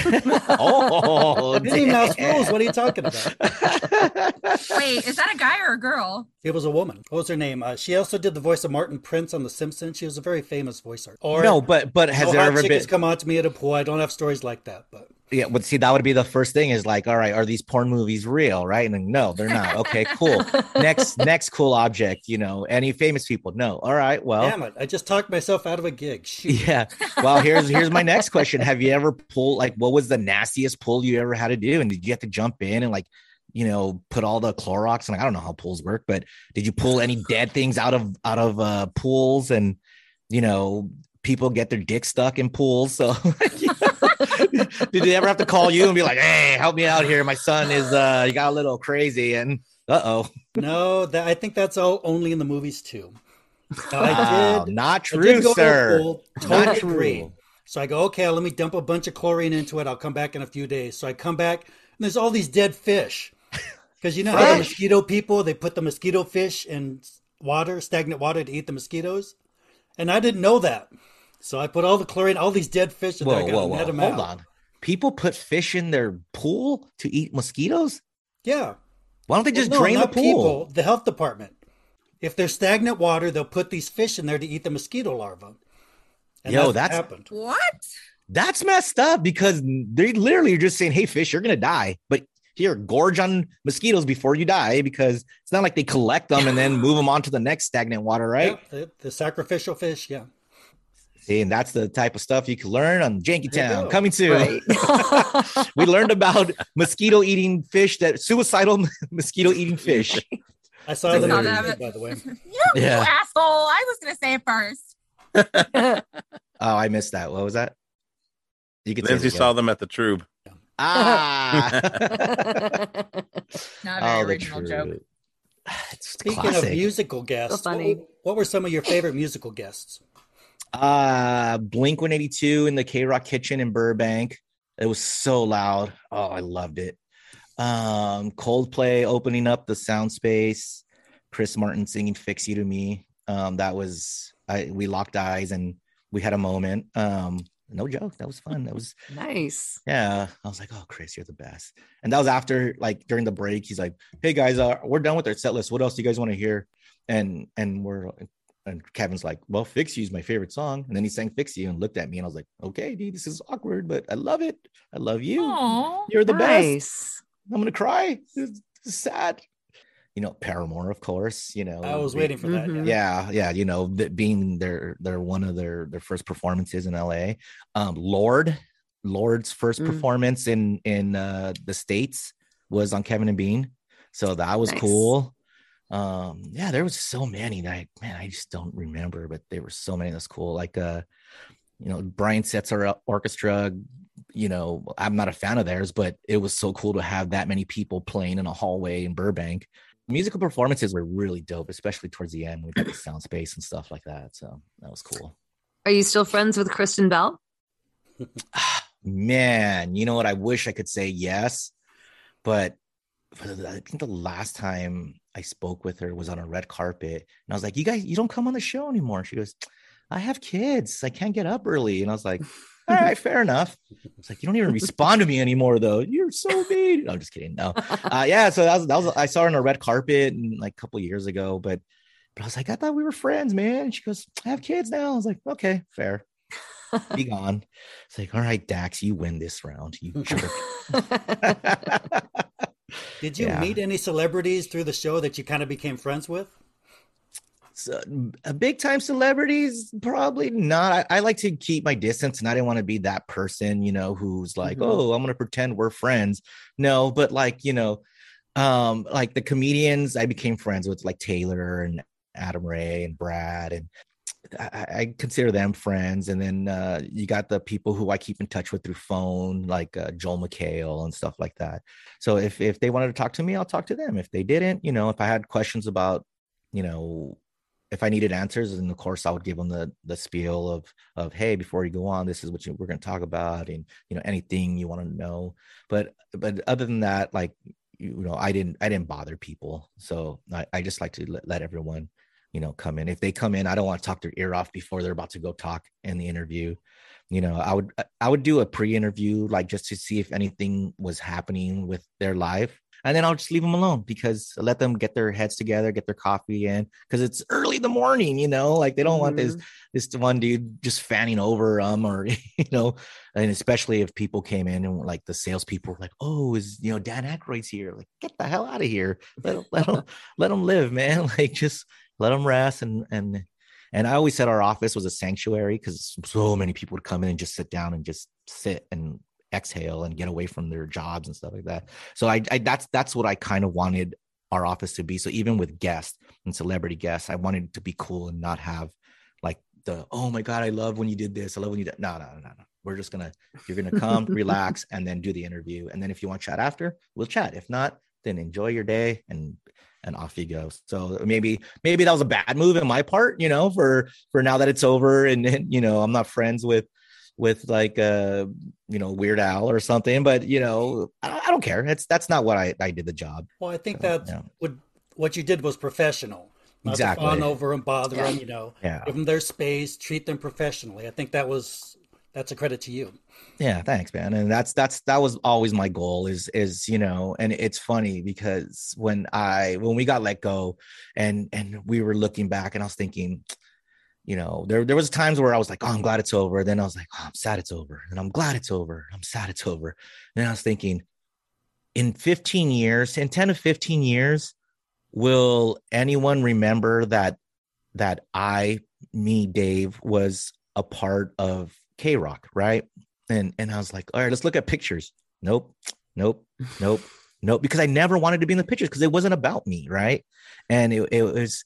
oh [laughs] Minnie Mouse rules. What are you talking about? Wait, is that a guy or a girl? It was a woman. What was her name? Uh, she also did the voice of Martin Prince on The Simpsons. She was a very famous voice artist. Or no but but has no there ever been come on to me at a pool? I don't have stories like that, but Yeah, but see, that would be the first thing is like, all right, are these porn movies real? Right. And then, no, they're not. Okay, cool. [laughs] next, next cool object, you know, any famous people? No. All right. Well, damn it, I just talked myself out of a gig. Shoot. yeah. Well, here's here's my next question. Have you ever pulled like what was the nastiest pull you ever had to do? And did you have to jump in and like, you know, put all the Clorox and like, I don't know how pools work, but did you pull any dead things out of out of uh pools and you know, people get their dick stuck in pools. So [laughs] [laughs] did they ever have to call you and be like, hey, help me out here? My son is uh he got a little crazy and uh oh. No, that I think that's all only in the movies too. Now, Wow, not I true, did go to a sir. pool, Not true. So I go, okay, let me dump a bunch of chlorine into it. I'll come back in a few days. So I come back, and there's all these dead fish. Because you know how the mosquito people they put the mosquito fish in water, stagnant water, to eat the mosquitoes, and I didn't know that. So I put all the chlorine, all these dead fish in there. I Whoa, gotta whoa, whoa. net 'em Hold out. on. People put fish in their pool to eat mosquitoes? Yeah. Why don't they just Well, no, drain the pool? People, the health department. If there's stagnant water, they'll put these fish in there to eat the mosquito larvae. And Yo, what that's- happened. What? That's messed up because they literally are just saying, "Hey, fish, you're gonna die," but here, gorge on mosquitoes before you die because it's not like they collect them and then move them on to the next stagnant water, right? Yeah, the, the sacrificial fish, yeah. See, and that's the type of stuff you can learn on Janky There you Town. Coming soon. [laughs] [laughs] we learned about mosquito eating fish that suicidal [laughs] mosquito eating fish. I saw I them saw that. movie, by the way. You, Yeah. you asshole. I was going to say it first. Oh, I missed that. What was that? You could say it Lindsay again. saw them at the Trube. Ah. Not a very Oh, the original joke. truth. [sighs] It's Speaking classic. of musical guests, So funny. What, what were some of your favorite musical guests? Uh Blink 182 in the K Rock Kitchen in Burbank. It was so loud. Oh, I loved it. Um, Coldplay opening up the sound space. Chris Martin singing "Fix You" to me. Um, that was I. We locked eyes and we had a moment. Um, no joke. That was fun. That was nice. yeah. I was like, oh, Chris, you're the best. And that was after like during the break. He's like, hey guys, uh, we're done with our set list. What else do you guys want to hear? And and we're and Kevin's like, well, Fix You is my favorite song. And then he sang Fix You and looked at me and I was like, okay, dude, this is awkward, but I love it. I love you. Aw. You're the best. I'm gonna cry. It's, it's sad. You know, Paramore, of course. You know, I was they- waiting for that. Mhm. Yeah. yeah yeah you know that being their their one of their their first performances in la um Lorde Lorde's first Mm. performance in in uh the states was on kevin and bean so that was Nice. cool um yeah there was so many that I, man i just don't remember but there were so many that's cool like uh you know brian setzer orchestra you know i'm not a fan of theirs but it was so cool to have that many people playing in a hallway in burbank musical performances were really dope, especially towards the end. We got the sound space and stuff like that. So that was cool. Are you still friends with Kristen Bell? [sighs] Man, you know what? I wish I could say yes, but the- I think the last time I spoke with her was on a red carpet, and I was like, "You guys, you don't come on the show anymore." She goes, I have kids. I can't get up early. And I was like, [laughs] all right, fair enough. It's like you don't even respond to me anymore, though. You're so mean. No, I'm just kidding. No, uh, yeah. So that was that was I saw her on a red carpet and like a couple years ago, but but I was like, I thought we were friends, man. And she goes, I have kids now. I was like, okay, fair. Be [laughs] gone. It's like, all right, Dax, you win this round. You jerk. [laughs] Did you Yeah. meet any celebrities through the show that you kind of became friends with? So, uh, big time celebrities probably not I, I like to keep my distance and i didn't want to be that person you know who's like Mhm. oh i'm gonna pretend we're friends no but like you know um like the comedians i became friends with like taylor and adam ray and brad and I, I consider them friends and then uh you got the people who i keep in touch with through phone like uh, joel mchale and stuff like that. So if if they wanted to talk to me i'll talk to them. If they didn't you know if i had questions about you know if I needed answers, and of course I would give them the the spiel of of hey, before you go on, this is what you, we're going to talk about, and you know anything you want to know. But but other than that, like you know, I didn't I didn't bother people, so I, I just like to let, let everyone you know come in. If they come in, I don't want to talk their ear off before they're about to go talk in the interview. You know, I would I would do a pre-interview like just to see if anything was happening with their life. And then I'll just leave them alone because I let them get their heads together, get their coffee in because it's early in the morning, you know, like they don't want this mm-hmm. this one dude just fanning over them or [laughs] you know, and especially if people came in and like the salespeople were like, oh, is you know Dan Aykroyd's here, like get the hell out of here, let let him let him live, man, [laughs] like just let them rest and and and I always said our office was a sanctuary because so many people would come in and just sit down and just sit and exhale and get away from their jobs and stuff like that. So I, I that's that's what I kind of wanted our office to be. So even with guests and celebrity guests, I wanted it to be cool and not have like the oh my god, I love when you did this. I love when you did. No, no, no, no. no. We're just gonna you're gonna come, [laughs] relax, and then do the interview. And then if you want chat after, we'll chat. If not, then enjoy your day and and off you go. So maybe maybe that was a bad move in my part, you know, for for now that it's over and, and you know I'm not friends with with like uh you know Weird Al or something, but you know I, I don't care. It's that's not what I I did the job. Well, I think that yeah. what what you did was professional. Not Exactly. to fawn over and bother Yeah. them, you know. Yeah. Give them their space, treat them professionally. I think that was that's a credit to you. Yeah, thanks, man. And that's that's that was always my goal is is you know, and it's funny because when I when we got let go and and we were looking back and I was thinking, you know, there there was times where I was like, oh, I'm glad it's over. Then I was like, oh, I'm sad it's over. And I'm glad it's over. I'm sad it's over. And then I was thinking, in 15 years, in 10 to 15 years, will anyone remember that that I, me, Dave, was a part of K Rock, right? And and I was like, all right, let's look at pictures. Nope, nope, nope, nope, because I never wanted to be in the pictures because it wasn't about me, right? And it, it was,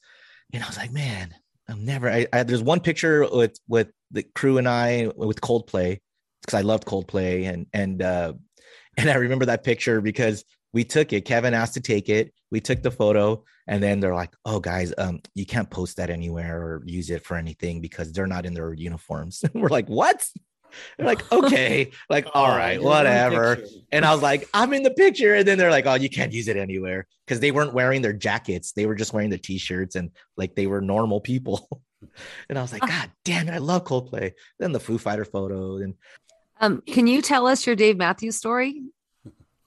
and I was like, man, I'm never. I, I there's one picture with with the crew and I with Coldplay because I loved Coldplay and and uh [laughs] and I remember that picture because we took it. Kevin asked to take it. We took the photo, and then they're like, "Oh, guys, um, you can't post that anywhere or use it for anything because they're not in their uniforms." [laughs] We're like, "What?" They're like, [laughs] "Okay, like, all Oh, right, you're in the whatever." And I was like, "I'm in the picture," and then they're like, "Oh, you can't use it anywhere," because they weren't wearing their jackets; they were just wearing the t-shirts and like they were normal people. [laughs] and I was like, "God damn it, I love Coldplay." Then the Foo Fighter photo, and Um, can you tell us your Dave Matthews story?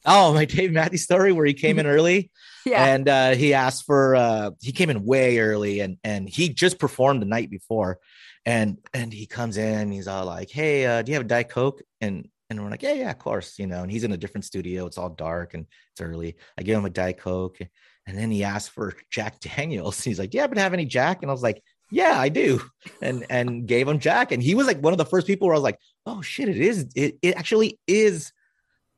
Oh, my Dave Matthews story where he came in [laughs] early. Yeah. And uh, he asked for uh he came in way early and and he just performed the night before. And and he comes in, he's all like, Hey, uh, do you have a Diet Coke? And and we're like, Yeah, yeah, of course, you know, and he's in a different studio, it's all dark and it's early. I give him a Diet Coke, and then he asked for Jack Daniels. [laughs] He's like, Do you happen to have any Jack? And I was like, Yeah, I do. And and gave him Jack. And he was like one of the first people where I was like, Oh shit, it is, it, it actually is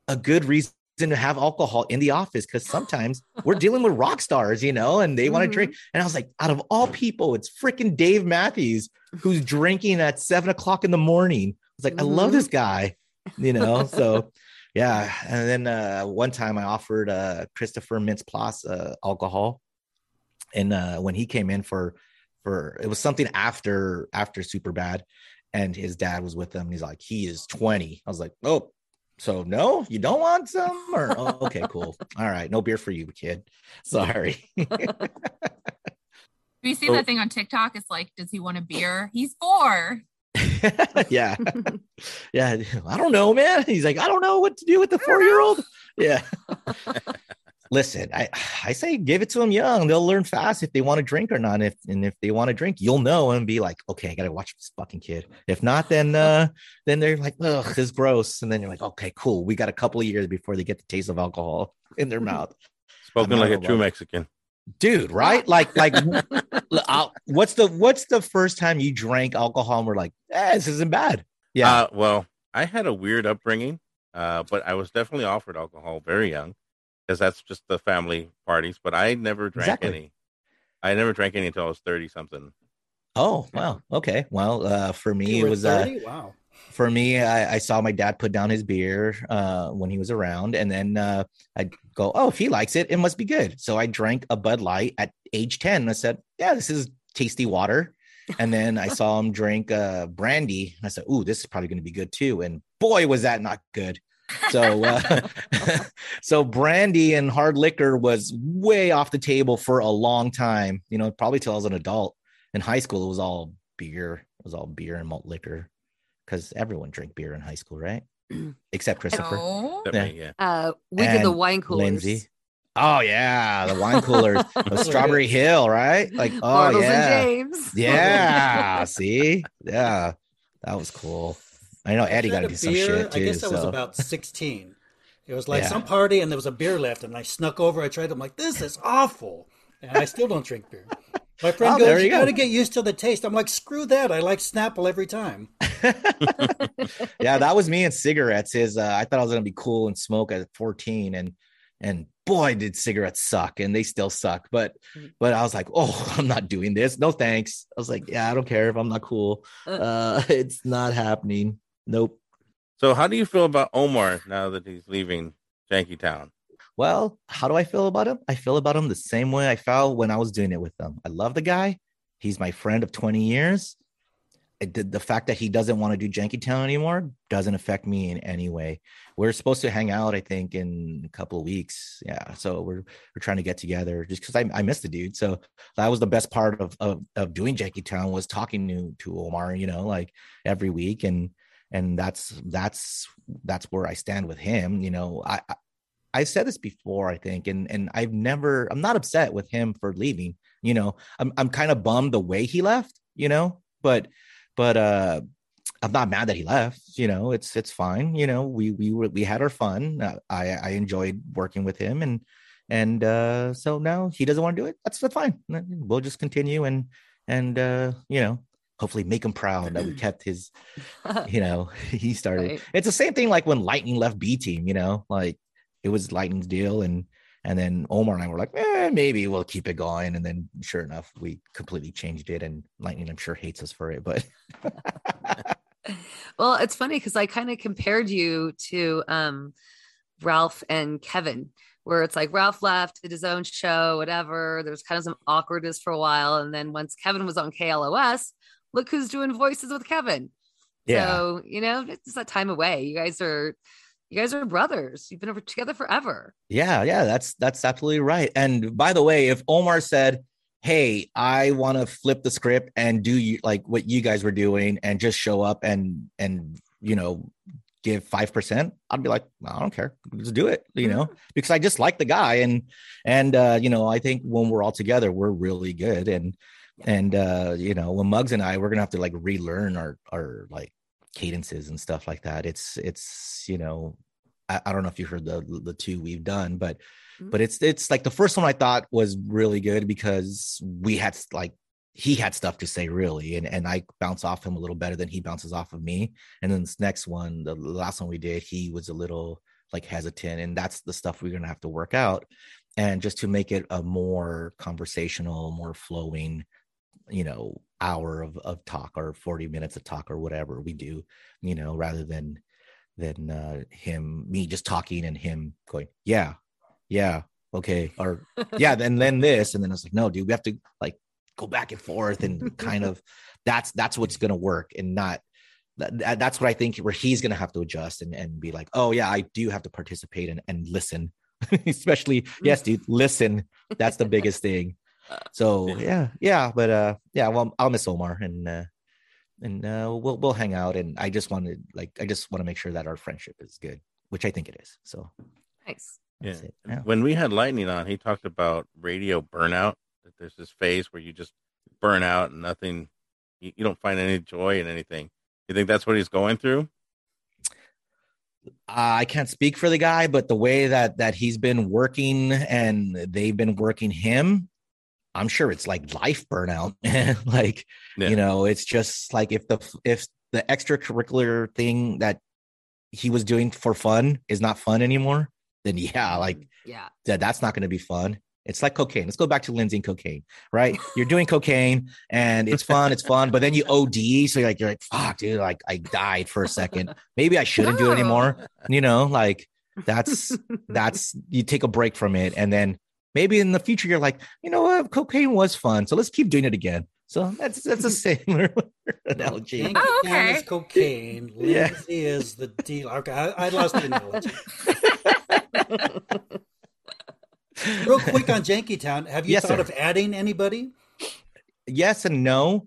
a good reason to have alcohol in the office because sometimes we're dealing with rock stars, you know, and they want to drink. And I was like, out of all people, it's freaking Dave Matthews who's drinking at seven o'clock in the morning. I was like, I love this guy, you know. so yeah. And then uh one time I offered uh Christopher Mintz-Plasse uh alcohol. And uh when he came in for for it was something after after Superbad and his dad was with him. He's like, he is 20. I was like, oh, so no, you don't want some? Or oh, okay, cool. All right, no beer for you, kid. Sorry. [laughs] you seen Oh. that thing on TikTok? It's like, does he want a beer? He's four. [laughs] yeah. yeah. I don't know, man. He's like, I don't know what to do with the [laughs] four year old. Yeah. Listen, I, I say give it to them young. They'll learn fast if they want to drink or not. If and if they want to drink, you'll know and be like, okay, I gotta watch this fucking kid. If not, then [laughs] uh then they're like, ugh, this is gross. And then you're like, okay, cool. We got a couple of years before they get the taste of alcohol [laughs] in their [laughs] mouth. Spoken like a true. Mexican. Dude, right? Like, like, what's the what's the first time you drank alcohol and were like, eh, this isn't bad? Yeah. Uh, well, I had a weird upbringing, uh, but I was definitely offered alcohol very young because that's just the family parties. But I never drank Exactly. any. I never drank any until I was thirty something. Oh wow. Okay. Well, uh, for me, You it were was uh, wow. for me. I, I saw my dad put down his beer uh, when he was around, and then uh, I'd go, "Oh, if he likes it, it must be good." So I drank a Bud Light at age ten. I said, "Yeah, this is tasty water." And then I saw him drink uh, brandy. And I said, "Ooh, this is probably going to be good too." And boy, was that not good. So, uh, [laughs] so brandy and hard liquor was way off the table for a long time. You know, probably till I was an adult. In high school, it was all beer. It was all beer and malt liquor because everyone drank beer in high school, right? [clears throat] Except Christopher. No. Except yeah. Uh, we did the wine coolers. Lindsay. Oh yeah, the wine [laughs] coolers, of Strawberry Hill, right? Like, oh Bartles yeah, and James. yeah. [laughs] See, yeah, that was cool. I know Eddie got to do some shit too. I guess I was about [laughs] 16. It was like Yeah. some party and there was a beer left, and I snuck over. I tried. I'm like, this is awful, and I still don't drink beer. My [laughs] friend Oh, goes, you "You go. got to get used to the taste." I'm like, "Screw that! I like Snapple every time." [laughs] yeah, that was me and cigarettes. Is uh, I thought I was gonna be cool and smoke at 14, and and boy, did cigarettes suck, and they still suck. But but I was like, oh, I'm not doing this. No thanks. I was like, yeah, I don't care if I'm not cool. Uh, it's not happening. Nope. So, how do you feel about Omar now that he's leaving Janky Town? Well, how do I feel about him? I feel about him the same way I felt when I was doing it with them. I love the guy. He's my friend of 20 years. Did, the fact that he doesn't want to do Janky Town anymore doesn't affect me in any way. We're supposed to hang out, I think, in a couple of weeks. Yeah, so we're we're trying to get together just because I, I miss the dude. So that was the best part of of, of doing Janky Town was talking to to Omar, you know, like every week, and and that's that's that's where I stand with him. You know, I, I I've said this before, I think, and and I've never, I'm not upset with him for leaving. You know, I'm I'm kind of bummed the way he left. You know, but but uh, I'm not mad that he left. You know, it's it's fine. You know, we we were we had our fun. Uh, I I enjoyed working with him, and and uh, so now he doesn't want to do it. That's that's fine. We'll just continue and and uh, you know, hopefully make him proud that we [laughs] kept his. You know, [laughs] he started. Right. It's the same thing like when Lightning left B Team. You know, like it was Lightning's deal, and and then Omar and I were like, eh, maybe we'll keep it going. And then sure enough, we completely changed it, and Lightning I'm sure hates us for it, but [laughs] Well, it's funny because I kind of compared you to um, Ralph and Kevin, where it's like Ralph left, did his own show, whatever. There's kind of some awkwardness for a while. And then once Kevin was on KLOS, look who's doing voices with Kevin. Yeah. So, you know, it's that time away. You guys are, you guys are brothers. You've been together forever. Yeah, yeah, that's that's absolutely right. And by the way, if Omar said, "Hey, I want to flip the script and do you like what you guys were doing and just show up and and you know give five percent," I'd be like, "I don't care, just do it," you know, [laughs] because I just like the guy and and uh, you know I think when we're all together, we're really good and and uh, you know when mugs and I, we're gonna have to like relearn our our like cadences and stuff like that. It's it's you know I, I don't know if you heard the the two we've done, but but it's it's like the first one I thought was really good because we had like he had stuff to say really, and and I bounce off him a little better than he bounces off of me. And then this next one, the last one we did, he was a little like hesitant, and that's the stuff we're gonna have to work out. And just to make it a more conversational, more flowing, you know, hour of of talk or forty minutes of talk or whatever we do, you know, rather than than uh, him me just talking and him going yeah yeah okay or yeah [laughs] then then this and then it's like no dude we have to like go back and forth and kind of that's that's what's gonna work and not that, that- that's what i think where he's gonna have to adjust and, and be like oh yeah i do have to participate and, and listen. [laughs] Especially yes dude listen that's the biggest thing so yeah, yeah, but uh, yeah, well, I'll miss Omar and uh, and uh, we'll we'll hang out. And I just wanted like I just want to make sure that our friendship is good, which I think it is. So nice. Yeah. It. Yeah. When we had Lightning on, he talked about radio burnout. That there's this phase where you just burn out and nothing, you, you don't find any joy in anything. You think that's what he's going through? Uh, I can't speak for the guy, but the way that that he's been working and they've been working him, I'm sure it's like life burnout. [laughs] like Yeah. you know, it's just like if the if the extracurricular thing that he was doing for fun is not fun anymore, then yeah, mm-hmm. like Yeah. that that's not going to be fun. It's like cocaine. Let's go back to Lindsay and cocaine, right? You're doing cocaine and it's fun, it's fun, but then you OD, so you're like, you're like, fuck, dude, like I died for a second. Maybe I shouldn't do it anymore. [laughs] You know, like that's that's you take a break from it, and then maybe in the future you're like, you know what, cocaine was fun, so let's keep doing it again. So that's that's a [laughs] similar [laughs] analogy. Oh, okay. is cocaine. [laughs] Yeah. Lindsay is the deal. Okay, I, I lost the analogy. Real quick on Jankytown, have you Yes, thought sir. of adding anybody? yes and no.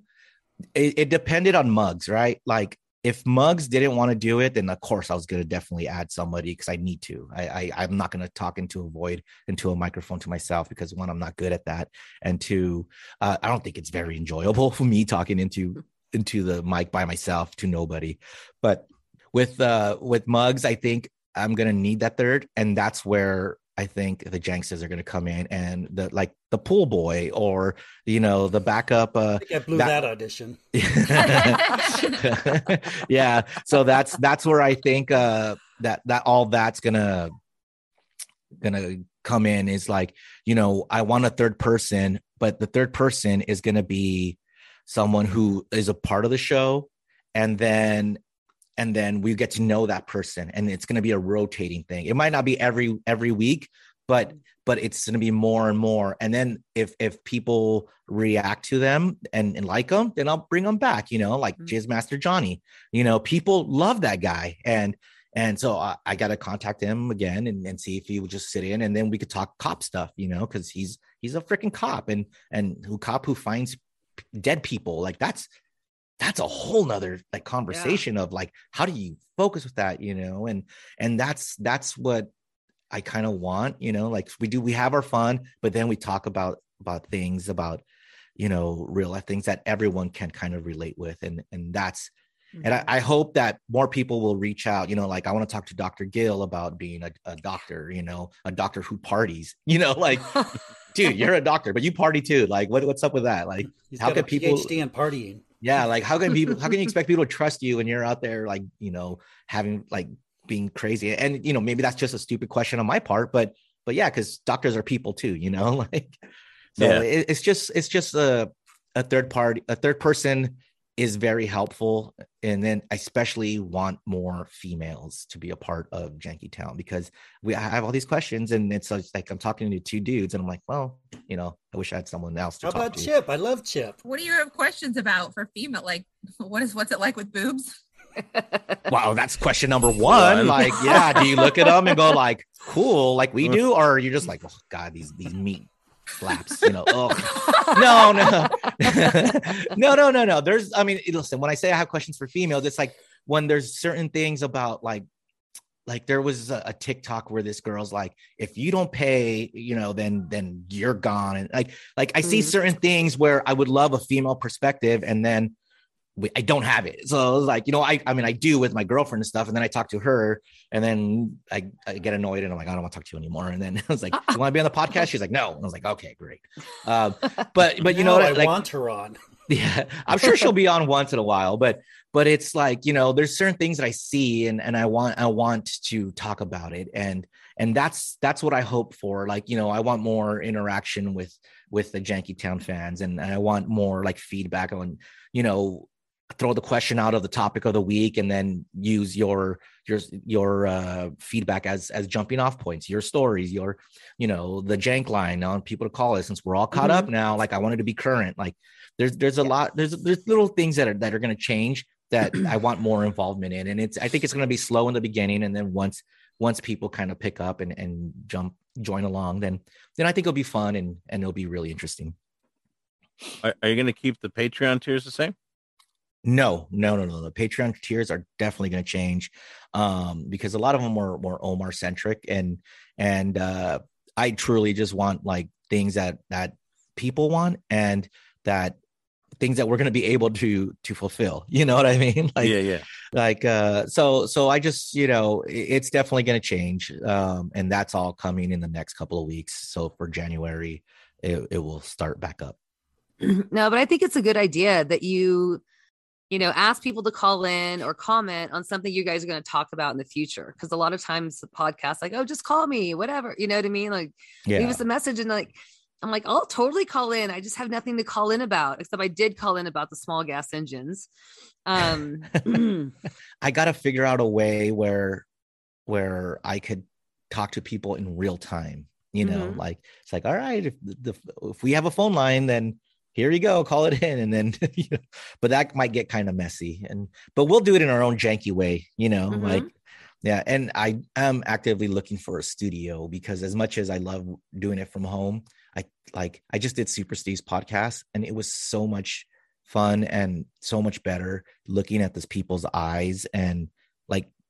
It, it depended on Mugs, right? Like if Mugs didn't want to do it, then of course I was gonna definitely add somebody because I need to. I, I I'm not gonna talk into a void into a microphone to myself because one, I'm not good at that, and two, uh, I don't think it's very enjoyable [laughs] for me talking into into the mic by myself to nobody. But with uh with Mugs, I think I'm gonna need that third, and that's where I think the Jankses are gonna come in and the like the pool boy or you know the backup uh I think I blew That- that, audition. [laughs] yeah so that's that's where i think uh that that all that's gonna gonna come in is like you know i want a third person but the third person is gonna be someone who is a part of the show and then and then we get to know that person and it's going to be a rotating thing. It might not be every every week but but it's going to be more and more. And then if if people react to them and, and like them then i'll bring them back you know like Mhm. jizz master johnny. You know people love that guy and and so i, I got to contact him again and, and see if he would just sit in and then we could talk cop stuff you know because he's he's a freaking cop and and who cop who finds dead people like that's that's a whole nother like conversation of like how do you focus with that you know? And and that's that's what i kind of want you know? Like we do we have our fun but then we talk about about things about you know real life things that everyone can kind of relate with. And and that's and I, mm-hmm. I hope that more people will reach out you know? Like i want to talk to dr gill about being a, a doctor you know? A doctor who parties [laughs] you know? Like [laughs] dude you're a doctor but you party too. Like what, what's up with that? Like He's how can people PhD in partying. Yeah like how can people how can you [laughs] expect people to trust you when you're out there like you know having like being crazy and you know maybe that's just a stupid question on my part but but yeah because doctors are people too you know [laughs] like so Yeah. it, it's just it's just a a third party a third person is very helpful and then I especially want more females to be a part of janky town because we I have all these questions and it's like i'm talking to two dudes and i'm like well you know i wish i had someone else to How talk about to Chip? I love Chip. What do you have questions about for female? Like, what is what's it like with boobs? [laughs] Wow, that's question number one. One. Like, yeah, do you look at them and go like, cool, like we [laughs] do, or you're just like, oh god, these these meat flaps, you know? Oh, no, no, [laughs] no, no, no, no. There's, I mean, listen, when I say I have questions for females, it's like when there's certain things about like. Like there was a, a TikTok where this girl's like, if you don't pay, you know, then then you're gone. And like, like I see Mhm. certain things where I would love a female perspective, and then I don't have it. So I was like, you know, I, I mean, I do with my girlfriend and stuff. And then I talk to her and then I, I get annoyed and I'm like, I don't want to talk to you anymore. And then [laughs] I was like, [laughs] you want to be on the podcast? She's like, no. And I was like, okay, great. Um, but, but you know I Like, want her on. [laughs] yeah, I'm sure she'll be on once in a while, but, but it's like, you know, there's certain things that I see and, and I want, I want to talk about it. And, and that's, that's what I hope for. Like, you know, I want more interaction with, with the Janky Town fans and I want more like feedback on, you know, throw the question out of the topic of the week and then use your your your uh, feedback as as jumping off points your stories your you know the jank line on people to call us since we're all caught up now. Like i wanted to be current. Like there's there's a lot there's there's little things that are that are going to change that i [clears throat] want more involvement in. And it's i think it's going to be slow in the beginning. And then once once people kind of pick up and and jump join along then then i think it'll be fun and and it'll be really interesting. Are, are you going to keep the Patreon tiers the same? No, no, no, no. The Patreon tiers are definitely going to change, um, because a lot of them were more Omar centric, and and uh, I truly just want like things that that people want and that things that we're going to be able to to fulfill. [laughs] You know what I mean? [laughs] Like, yeah, yeah. like uh so so i just you know it's definitely going to change um and that's all coming in the next couple of weeks so for january it, it will start back up [clears throat] no, but I think it's a good idea that you, you know, ask people to call in or comment on something you guys are going to talk about in the future. Because a lot of times the podcast, like, oh, just call me, whatever. You know what I mean? Like, leave Yeah. us a message, and like, I'm like, I'll totally call in. I just have nothing to call in about, except I did call in about the small gas engines. Um, [laughs] i got to figure out a way where where i could talk to people in real time you know Mhm. like it's like all right if the if we have a phone line then here you go call it in and then [laughs] you know, but that might get kind of messy and but we'll do it in our own janky way you know Mhm. like yeah and i am actively looking for a studio because as much as i love doing it from home i like i just did super steve's podcast and it was so much fun and so much better looking at these people's eyes and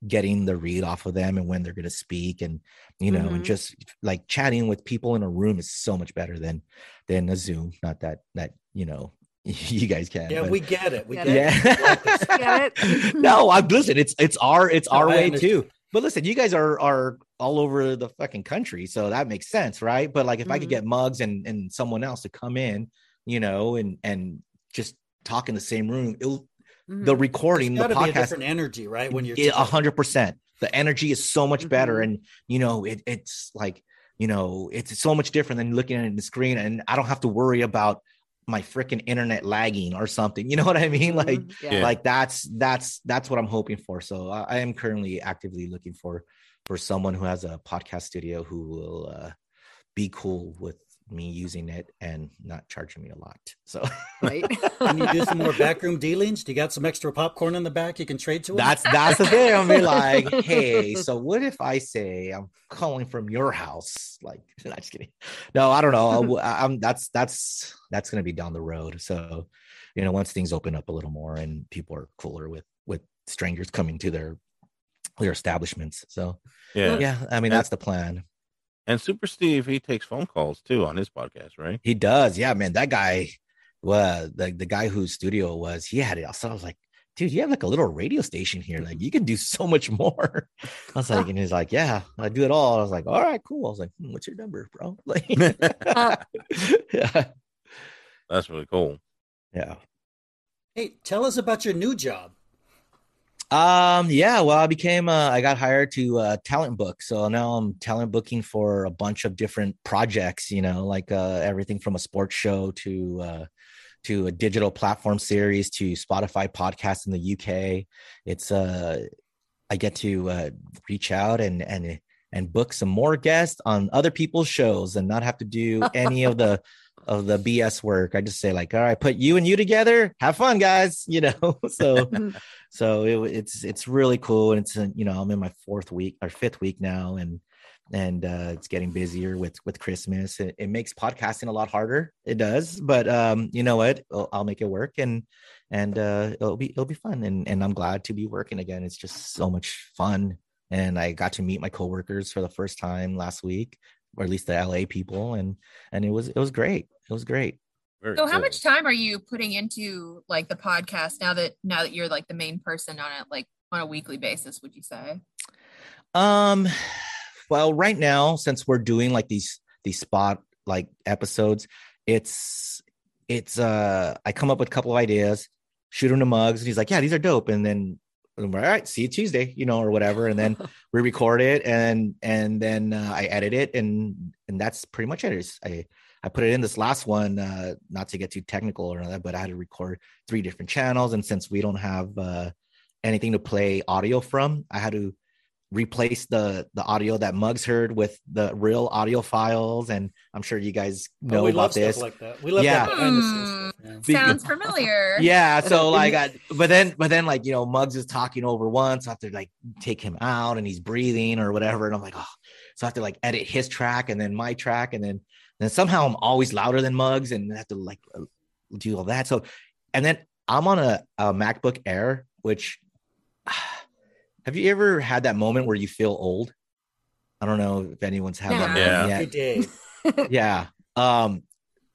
getting the read off of them and when they're going to speak and you know and Mhm. just like chatting with people in a room is so much better than than a zoom not that that you know [laughs] you guys can Yeah, but- we get it. We Get get it. it. [laughs] Get it? [laughs] no, I'm listen. It's it's our it's our I way too. But listen, you guys are are all over the fucking country, so that makes sense, right? But like, if I could Mhm. get Mugs and and someone else to come in, you know, and and just talk in the same room, it'll the Mhm. recording, the got be a podcast, different energy, right? When you're a hundred percent. The energy is so much better, Mhm. and you know, it it's like you know, it's so much different than looking at the screen, and I don't have to worry about my freaking internet lagging or something. [laughs] You know what I mean? Like Mhm. Yeah. like that's that's that's what i'm hoping for so i, I am currently actively looking for for someone who has a podcast studio who will uh, be cool with me using it and not charging me a lot so right. [laughs] Can you do some more backroom dealings? Do you got some extra popcorn in the back you can trade to him? that's that's the thing i'm be like [laughs] hey so what if i say i'm calling from your house like [laughs] not just kidding no i don't know I, am that's that's that's gonna be down the road so you know once things open up a little more and people are cooler with with strangers coming to their their establishments so Yeah. yeah i mean And- that's the plan And Super Steve, he takes phone calls too on his podcast, right? he does. Yeah man that guy was the, the guy whose studio was he had it so i was like dude you have like a little radio station here. Like you can do so much more. [laughs] I was like and he's like yeah i do it all. I was like all right cool. I was like hmm, what's your number bro? [laughs] Like [laughs] yeah. That's really cool. yeah. Hey, tell us about your new job. Um, yeah, well, I became uh I got hired to uh talent book. So now I'm talent booking for a bunch of different projects, you know, like uh everything from a sports show to uh to a digital platform series to Spotify podcast in the UK. It's uh I get to uh reach out and and and book some more guests on other people's shows and not have to do any of the [laughs] of the BS work. I just say like, all right, put you and you together, have fun, guys. [laughs] You know, [laughs] so so it, it's it's really cool, and it's uh, you know I'm in my fourth week or fifth week now, and and uh, it's getting busier with with Christmas. It, it makes podcasting a lot harder. It does, but um, you know what? I'll, I'll make it work, and and uh, it'll be it'll be fun, and and I'm glad to be working again. It's just so much fun, and I got to meet my coworkers for the first time last week, or at least the LA people, and and it was it was great. It was great. Very So how much time are you putting into like the podcast now that now that you're like the main person on it, like on a weekly basis, would you say? Um, well, right now, since we're doing like these these spot like episodes, it's it's uh I come up with a couple of ideas, shoot him to mugs, and he's like, Yeah, these are dope. And then I'm like, all right, see you Tuesday, you know, or whatever. And then [laughs] we record it and and then uh, I edit it and and that's pretty much it. I I put it in this last one, uh, not to get too technical or that, but I had to record three different channels. And since we don't have uh anything to play audio from, I had to replace the the audio that Mugs heard with the real audio files. And I'm sure you guys know Oh, we about love this. stuff like that. We love Yeah. that behind the scenes stuff. Yeah. Sounds [laughs] familiar. yeah so [laughs] like I, but then but then like you know mugs is talking over once i have to like take him out and he's breathing or whatever and i'm like oh so i have to like edit his track and then my track and then then somehow i'm always louder than mugs and I have to like uh, do all that. So, and then I'm on a, a MacBook Air, which have you ever had that moment where you feel old? I don't know if anyone's had that Yeah. moment Every day. yet. [laughs] Yeah. Um,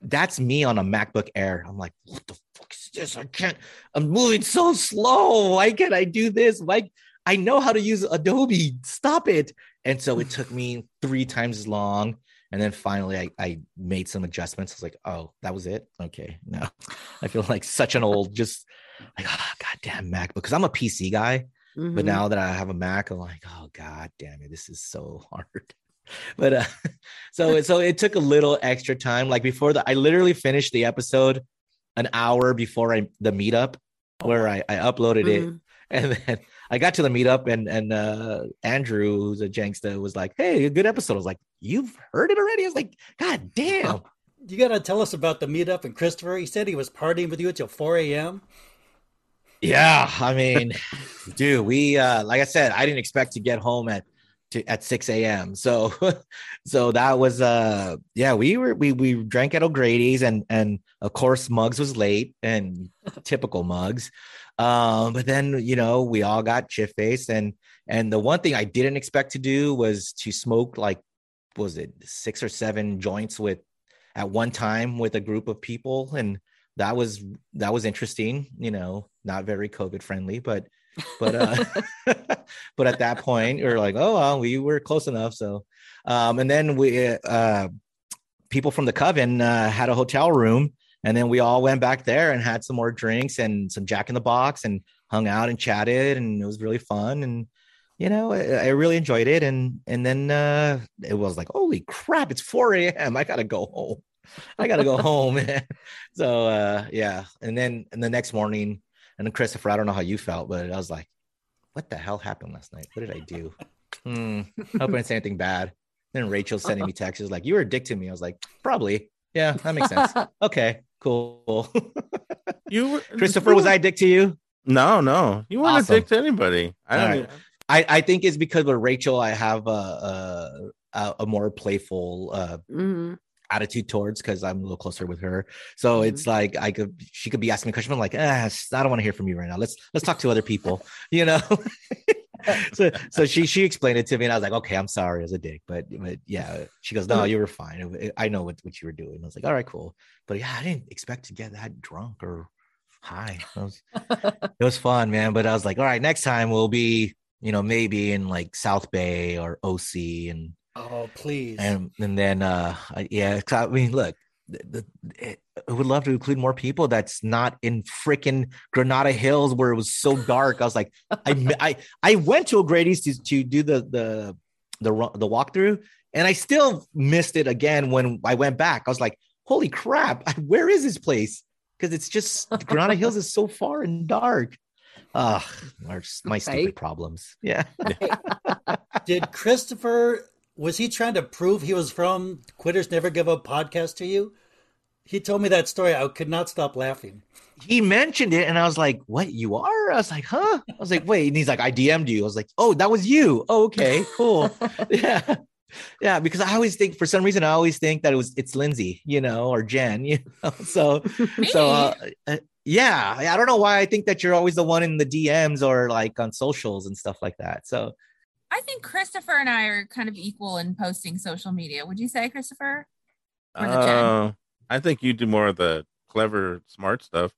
that's me on a MacBook Air. I'm like, what the fuck is this? I can't, I'm moving so slow. Why can't I do this? Why I know how to use Adobe. Stop it. And so it took me three times as long. And then finally I, I made some adjustments. I was like, oh, that was it. Okay. No, [laughs] I feel like such an old, just like, oh, goddamn Mac, because I'm a PC guy. But Mhm. now that I have a Mac, I'm like, oh god damn it, this is so [laughs] hard. But uh, [laughs] so so it took a little extra time. Like before the, I literally finished the episode an hour before I the meetup where I, I uploaded it, Mhm. [laughs] and then I got to the meetup and and uh, Andrew, who's a Janksta, was like, hey, a good episode. I was like, you've heard it already? I was like, god damn. You got to tell us about the meetup and Christopher. He said he was partying with you until 4 a.m. Yeah, I mean, [laughs] dude, we uh like I said, I didn't expect to get home at to, at 6 a.m. So [laughs] so that was uh yeah, we were we we drank at O'Grady's and and of course Mugs was late and [laughs] typical Mugs. Um, but then you know, we all got chip faced and and the one thing I didn't expect to do was to smoke like was it six or seven joints with at one time with a group of people and that was that was interesting you know not very covid friendly but but uh [laughs] but at that point we are like oh well we were close enough. So um and then we uh people from the coven uh, had a hotel room and then we all went back there and had some more drinks and some jack in the box and hung out and chatted and it was really fun. And you know I, I really enjoyed it. And and then uh it was like holy crap it's 4 a.m i gotta go home i gotta go home [laughs] man. so uh yeah and then and the next morning and then christopher i don't know how you felt but i was like what the hell happened last night what did i do hmm hope i didn't say anything bad then rachel sending me texts like you were a dick to me i was like probably yeah that makes sense [laughs] okay cool You were [laughs] christopher was i a dick to you No, no, you weren't Awesome. a dick to anybody. I don't. right. even- I, I think it's because with Rachel, I have a a, a, a more playful uh, Mhm. Attitude towards because I'm a little closer with her. So it's like I could she could be asking me questions. I'm like, ah, I don't want to hear from you right now. Let's let's talk to other people, [laughs] you know. [laughs] so so she she explained it to me, and I was like, okay, I'm sorry as a dick, but but yeah, she goes, no, you were fine. I know what what you were doing. I was like, all right, cool. But yeah, I didn't expect to get that drunk or high. It was, [laughs] it was fun, man. But I was like, all right, next time we'll be, you know, maybe in like South Bay or OC and Oh, please. and and then uh yeah, I mean look the, the, it, I would love to include more people that's not in freaking Granada Hills where it was so dark. I was like, I I I went to O'Grady's to to do the the the the walkthrough, and I still missed it again when I went back. I was like, holy crap, where is this place? Because it's just Granada Hills is so far and dark. Ah, my my stupid Right. problems. Yeah. [laughs] Did Christopher was he trying to prove he was from Quitters Never Give Up podcast to you? He told me that story. I could not stop laughing. he mentioned it and I was like, What you are? I was like, Huh? I was like, Wait, and he's like, I DM'd you. I was like, Oh, that was you. Oh, okay, cool. [laughs] yeah. Yeah, because I always think for some reason I always think that it was it's Lindsay, you know, or Jen, [laughs] you know. So [laughs] so uh, uh, yeah, I don't know why I think that you're always the one in the DMs or like on socials and stuff like that. So I think Christopher and I are kind of equal in posting social media. Would you say, Christopher? Or? Uh, I think you do more of the clever, smart stuff,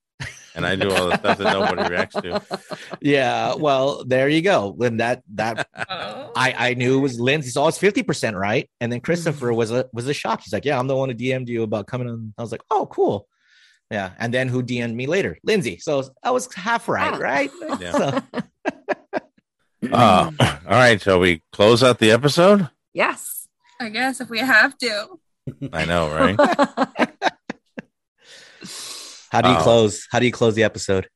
and I do all the stuff that nobody reacts to. [laughs] yeah, well, there you go. When that that Oh. I I knew it was Lindsay. So I was fifty percent right, and then Christopher was a was a shock. He's like, "Yeah, I'm the one who DM'd you about coming on." I was like, "Oh, cool." Yeah, and then who DM'd me later? Lindsay. So I was half right, Ah. right? Yeah. [laughs] So, [laughs] Uh, [laughs] all right, shall we close out the episode? Yes. I guess if we have to. I know, right? [laughs] how do you Oh. close? How do you close the episode?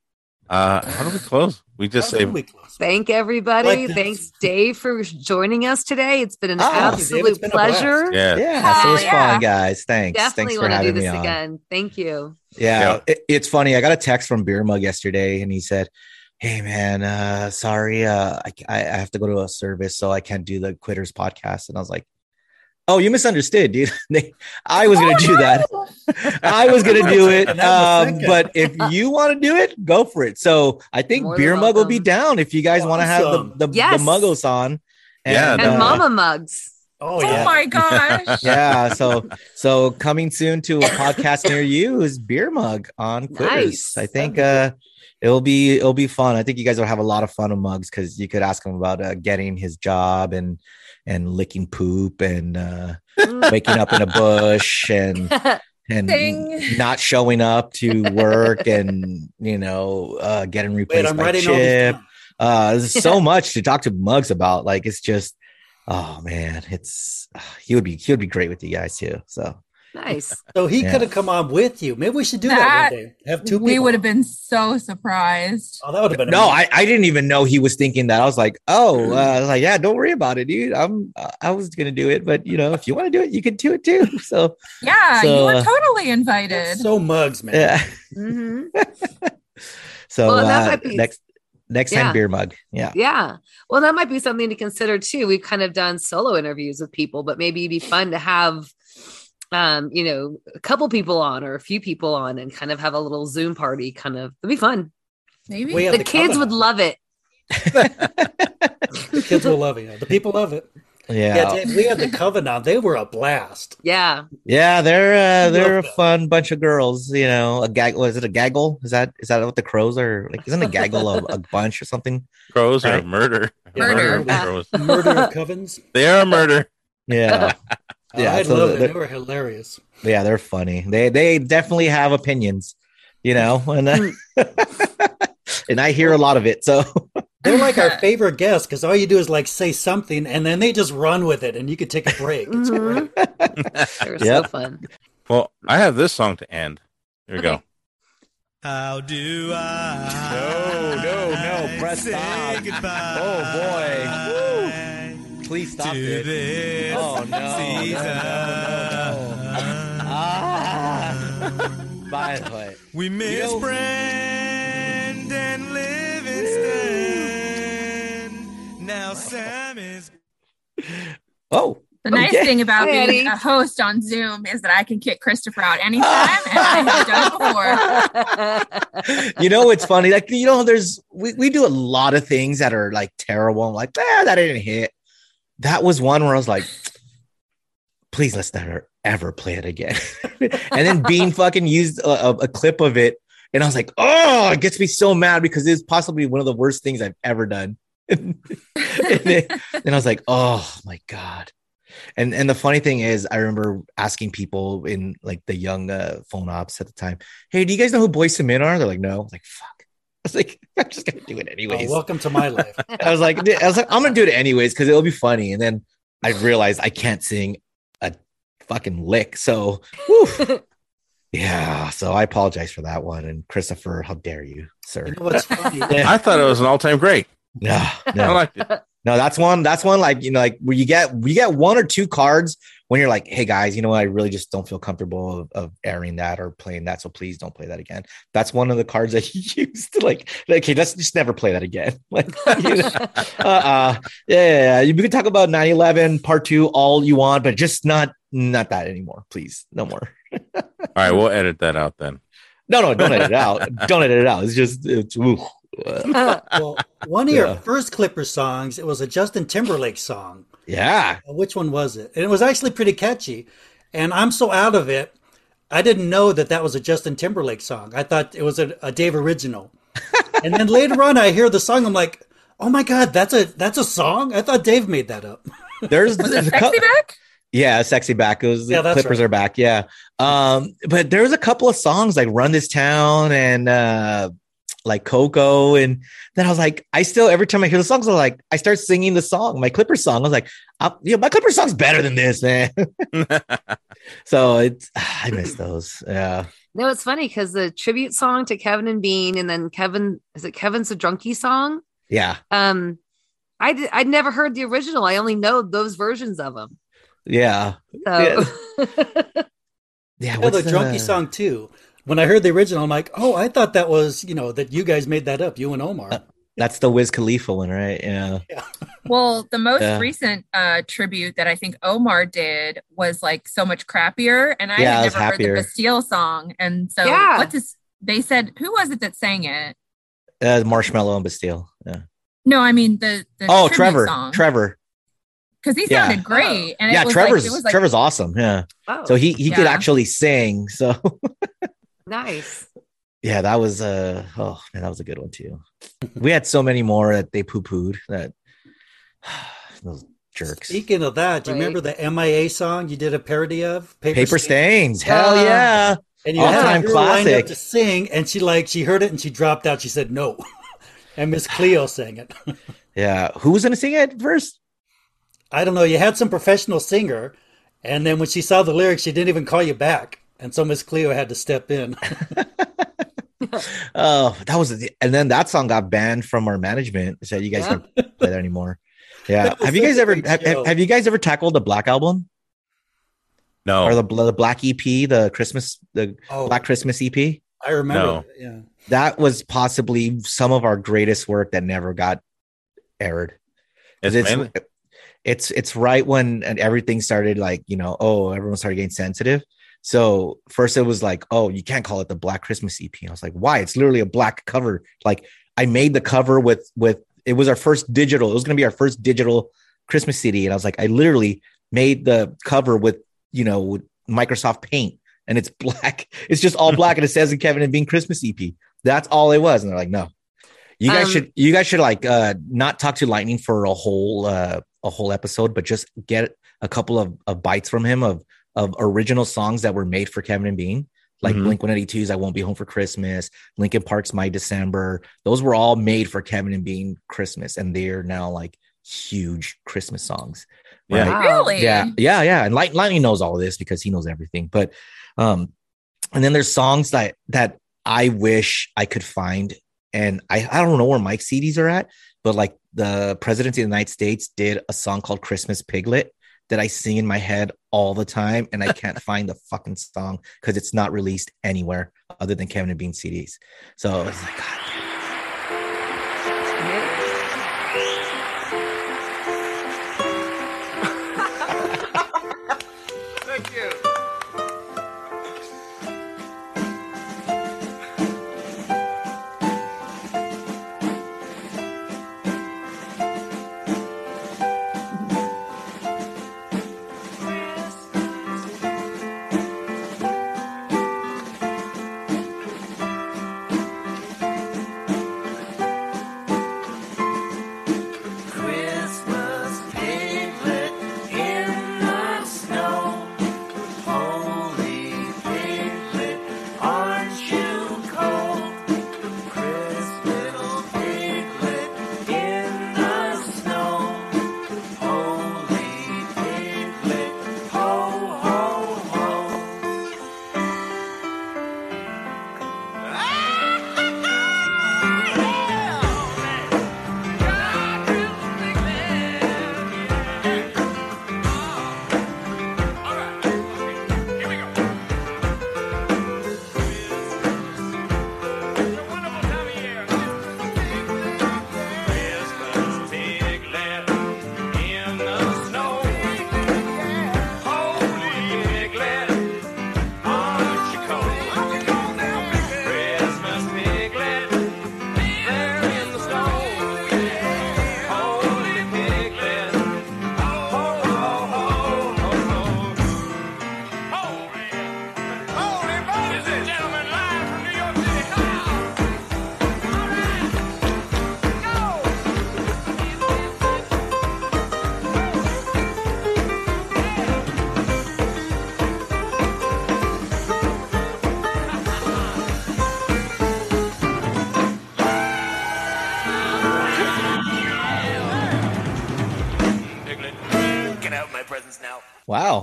Uh, how do we close? We just How say we close? Thank everybody. Like. Thanks, Dave, for joining us today. It's been an Oh, Thank Dave. absolute It's been a blast. pleasure. yeah. Yeah, so it was yeah. fun, guys. Thanks. Definitely Thanks for having do me this on. again. Thank you. Yeah, Yeah. It, it's funny. I got a text from Beer Mug yesterday, and he said, "Hey, man, uh, sorry, uh, I, I I have to go to a service, so I can't do the Quitters podcast." And I was like, Oh, you misunderstood, dude. [laughs] [laughs] I was gonna do that. I was gonna do it. And that was Um, but if [laughs] you want to do it, go for it. So I think More Beer Mug will be down if you guys want to have the the, Yes. the Muggles on. Yeah, And uh, Mama mugs. Oh Oh yeah. my gosh. yeah so so coming soon to a podcast near you is beer mug on quitters Nice. i think uh it'll be it'll be fun. I think you guys will have a lot of fun with mugs because you could ask him about uh, getting his job and and licking poop and uh waking up in a bush and [laughs] and Ding. not showing up to work and you know uh getting Wait, replaced I'm by writing all these chip. Uh there's [laughs] so much to talk to mugs about. Like it's just oh man it's he would be he would be great with you guys too so Nice. [laughs] So he Yeah. could have come on with you. Maybe we should do that, That- one day. Have two. We people. would have been so surprised. Oh, that would have been. no amazing. I, I didn't even know he was thinking that i was like oh Mm. uh, I was like yeah don't worry about it dude i'm i was gonna do it but you know if you want to do it you can do it too [laughs] so Yeah, you So, were uh, totally invited. so mugs, man. yeah hmm [laughs] so Well, that uh, might be- next next Yeah. time beer mug yeah Yeah. Well, that might be something to consider too. We've kind of done solo interviews with people, but maybe it'd be fun to have um, you know, a couple people on or a few people on and kind of have a little Zoom party kind of it'd be fun. Maybe. We have the the kids would love it. [laughs] The kids will love it. The people love it. yeah Yeah, Dave, we had the covenant. They were a blast. Yeah. Yeah, they're uh, they're a fun bunch of girls. You know, a gag. Was it a gaggle? Is that is that what the crows are like? Isn't a gaggle a, a bunch or something? Crows are Right. murder. Murder. of crows. Murder of covens. They are murder. Yeah, [laughs] Yeah, I so love it. They were hilarious. yeah, they're funny. They they definitely have opinions. You know, and uh, [laughs] and I hear a lot of it. So [laughs] They're like our favorite guests because all you do is like say something and then they just run with it and you could take a break. It's Mhm. great. [laughs] They're so fun. Well, I have this song to end. Here we go. How do I? No, no, no, press say stop. Goodbye Oh, boy. Please stop to it. this Oh, no, no, season. Ah. By the We miss know- Brandon Livingston. Now Sam is. oh, The nice Okay. thing about Hi, being Eddie. a host on Zoom is that I can kick Christopher out anytime, and I have done it before. [laughs] you know it's funny like you know there's we, we do a lot of things that are like terrible i'm like ah, that didn't hit that was one where i was like please let's never ever play it again [laughs] and then bean fucking used a, a, clip of it and i was like oh it gets me so mad because it's possibly one of the worst things i've ever done [laughs] and, then, and i was like oh my god and and the funny thing is i remember asking people in like the young uh, phone ops at the time hey, do you guys know who Boyz II Men are? They're like, no. Like, fuck. I was like, [laughs] I'm just gonna do it Oh, anyways. welcome to my [laughs] life. I was like, I was like, I'm gonna do it anyways because it'll be funny. And then I realized I can't sing a fucking lick. So, [laughs] yeah. So I apologize for that one. And Christopher, how dare you, sir? You know what's funny? I thought it was an all-time great. No, I liked it. No. That's one. That's one. Like you know, like where you get you get one or two cards when you're like, hey guys, you know what? I really just don't feel comfortable of, of airing that or playing that. So please don't play that again. That's one of the cards that [laughs] you use to like, like, hey, let's just never play that again. [laughs] Like, you know, [laughs] uh-uh. yeah, yeah, yeah. You can talk about 9-11 part two all you want, but just not not that anymore, please. No more. All right, we'll edit that out then. No, no, don't edit it out. Don't edit it out. It's just it's ooh. Well, one of your first Clipper songs, it was a Justin Timberlake song. yeah. Uh, Which one was it? And it was actually pretty catchy. And I'm so out of it, I didn't know that that was a Justin Timberlake song. I thought it was a, a Dave original. and then later on, I hear the song. I'm like, oh my god, that's a that's a song. I thought Dave made that up. There's, Was it there's a cou- sexy back? Yeah, sexy back. It was Yeah, the that's Clippers right. are back. Yeah. Um, but there's a couple of songs like Run This Town and uh like Coco. And then I was like, I still every time I hear the songs, I'm like, I start singing the song, my Clipper song. I was like, uh, yeah, my Clipper song's better than this, man. [laughs] [laughs] so it's I miss those. Yeah. No, it's funny because the tribute song to Kevin and Bean, and then Kevin is it Kevin's a drunkie song? Yeah. Um, I I'd never heard the original. I only know those versions of them. Yeah. So Yeah, [laughs] Yeah, what's the drunkie song too. When I heard the original, I'm like, oh, I thought that was you know that you guys made that up, you and Omar. That's the Wiz Khalifa one, right? Yeah. [laughs] Yeah. Well, the most Yeah. recent uh tribute that I think Omar did was like so much crappier, and I Yeah, had was never heard the Bastille song, and so Yeah. what's this? They said who was it that sang it? Uh, Marshmello and Bastille. Yeah. No, I mean the, the Oh, tribute Trevor. song. Trevor. because he Yeah. sounded great, and yeah, it was Trevor's like, it was like Trevor's awesome. Yeah. Oh, So he he could actually sing. So [laughs] nice. yeah, that was uh oh man, that was a good one too. We had so many more that they poo pooed that [sighs] those jerks. Speaking of that, do you Right. remember the MIA song you did a parody of? Paper stains. Hell Ah. yeah. And you All-time had her lined classic. up to sing, and she like she heard it and she dropped out. She said no, [laughs] and Miss Cleo sang it. [laughs] Yeah. Who was gonna sing it first? I don't know. You had some professional singer, and then when she saw the lyrics, she didn't even call you back, and so Miss Cleo had to step in. [laughs] [laughs] Oh, that was the, and then that song got banned from our management. Said you guys Yeah. don't play that anymore. Yeah. That Have you guys ever great have, have you guys ever tackled the Black album No. or the the Black EP, the Christmas the Oh, Black Christmas EP? I remember. No. Yeah. That was possibly some of our greatest work that never got aired. It's it's it's it's right when and everything started like you know oh everyone started getting sensitive so first it was like oh you can't call it the black christmas ep i was like why? It's literally a black cover. Like i made the cover with with it was our first digital it was going to be our first digital christmas cd and i was like i literally made the cover with you know with microsoft paint and it's [laughs] black it's just all black and it says in kevin and bean christmas ep that's all it was and they're like no. You guys Um, should you guys should like uh not talk to lightning for a whole uh a whole episode but just get a couple of, of bites from him of of original songs that were made for kevin and bean like Mhm. blink 182's i won't be home for christmas linkin park's my december those were all made for kevin and bean christmas and they're now like huge christmas songs Yeah. right? really yeah yeah yeah and Light, lightning knows all of this because he knows everything but um and then there's songs that that i wish i could find and i i don't know where mike's cds are at but like the president of the united states did a song called christmas piglet that i sing in my head all the time and i can't find the fucking song because it's not released anywhere other than kevin and bean cds so it's like god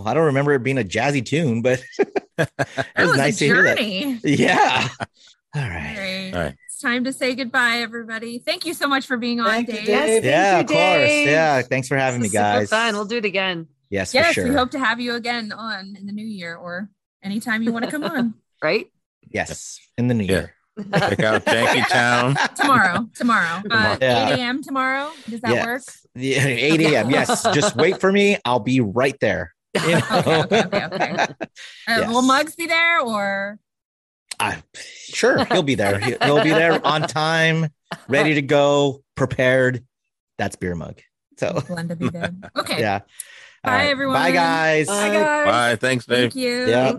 i don't remember it being a jazzy tune but [laughs] it that was, nice a to hear that yeah all [laughs] All right right. All right. It's time to say goodbye, everybody. Thank you so much for being on, Thank you, Dave. Dave. Yes, yeah you, of course yeah thanks for having This me was super guys fun. We'll do it again. yes for Yes, sure we hope to have you again on in the new year or anytime you want to come [laughs] on. Right? yes in the new Yeah. year Check out Jankytown. tomorrow. Tomorrow. Uh, Yeah. 8 a.m. tomorrow. Does that work? Yeah, 8 a.m. Yes, just wait for me. I'll be right there. [laughs] You know? Okay, okay, okay. [laughs] Uh, Yes. Will Mugs be there or? I, sure, he'll be there. He- He'll be there on [laughs] time, ready to go, prepared. That's beer mug. So Glenda be there. Okay. yeah. Bye, All right. everyone. Bye, guys. Bye, guys. Bye. Thanks, Dave. Thank you. Yeah.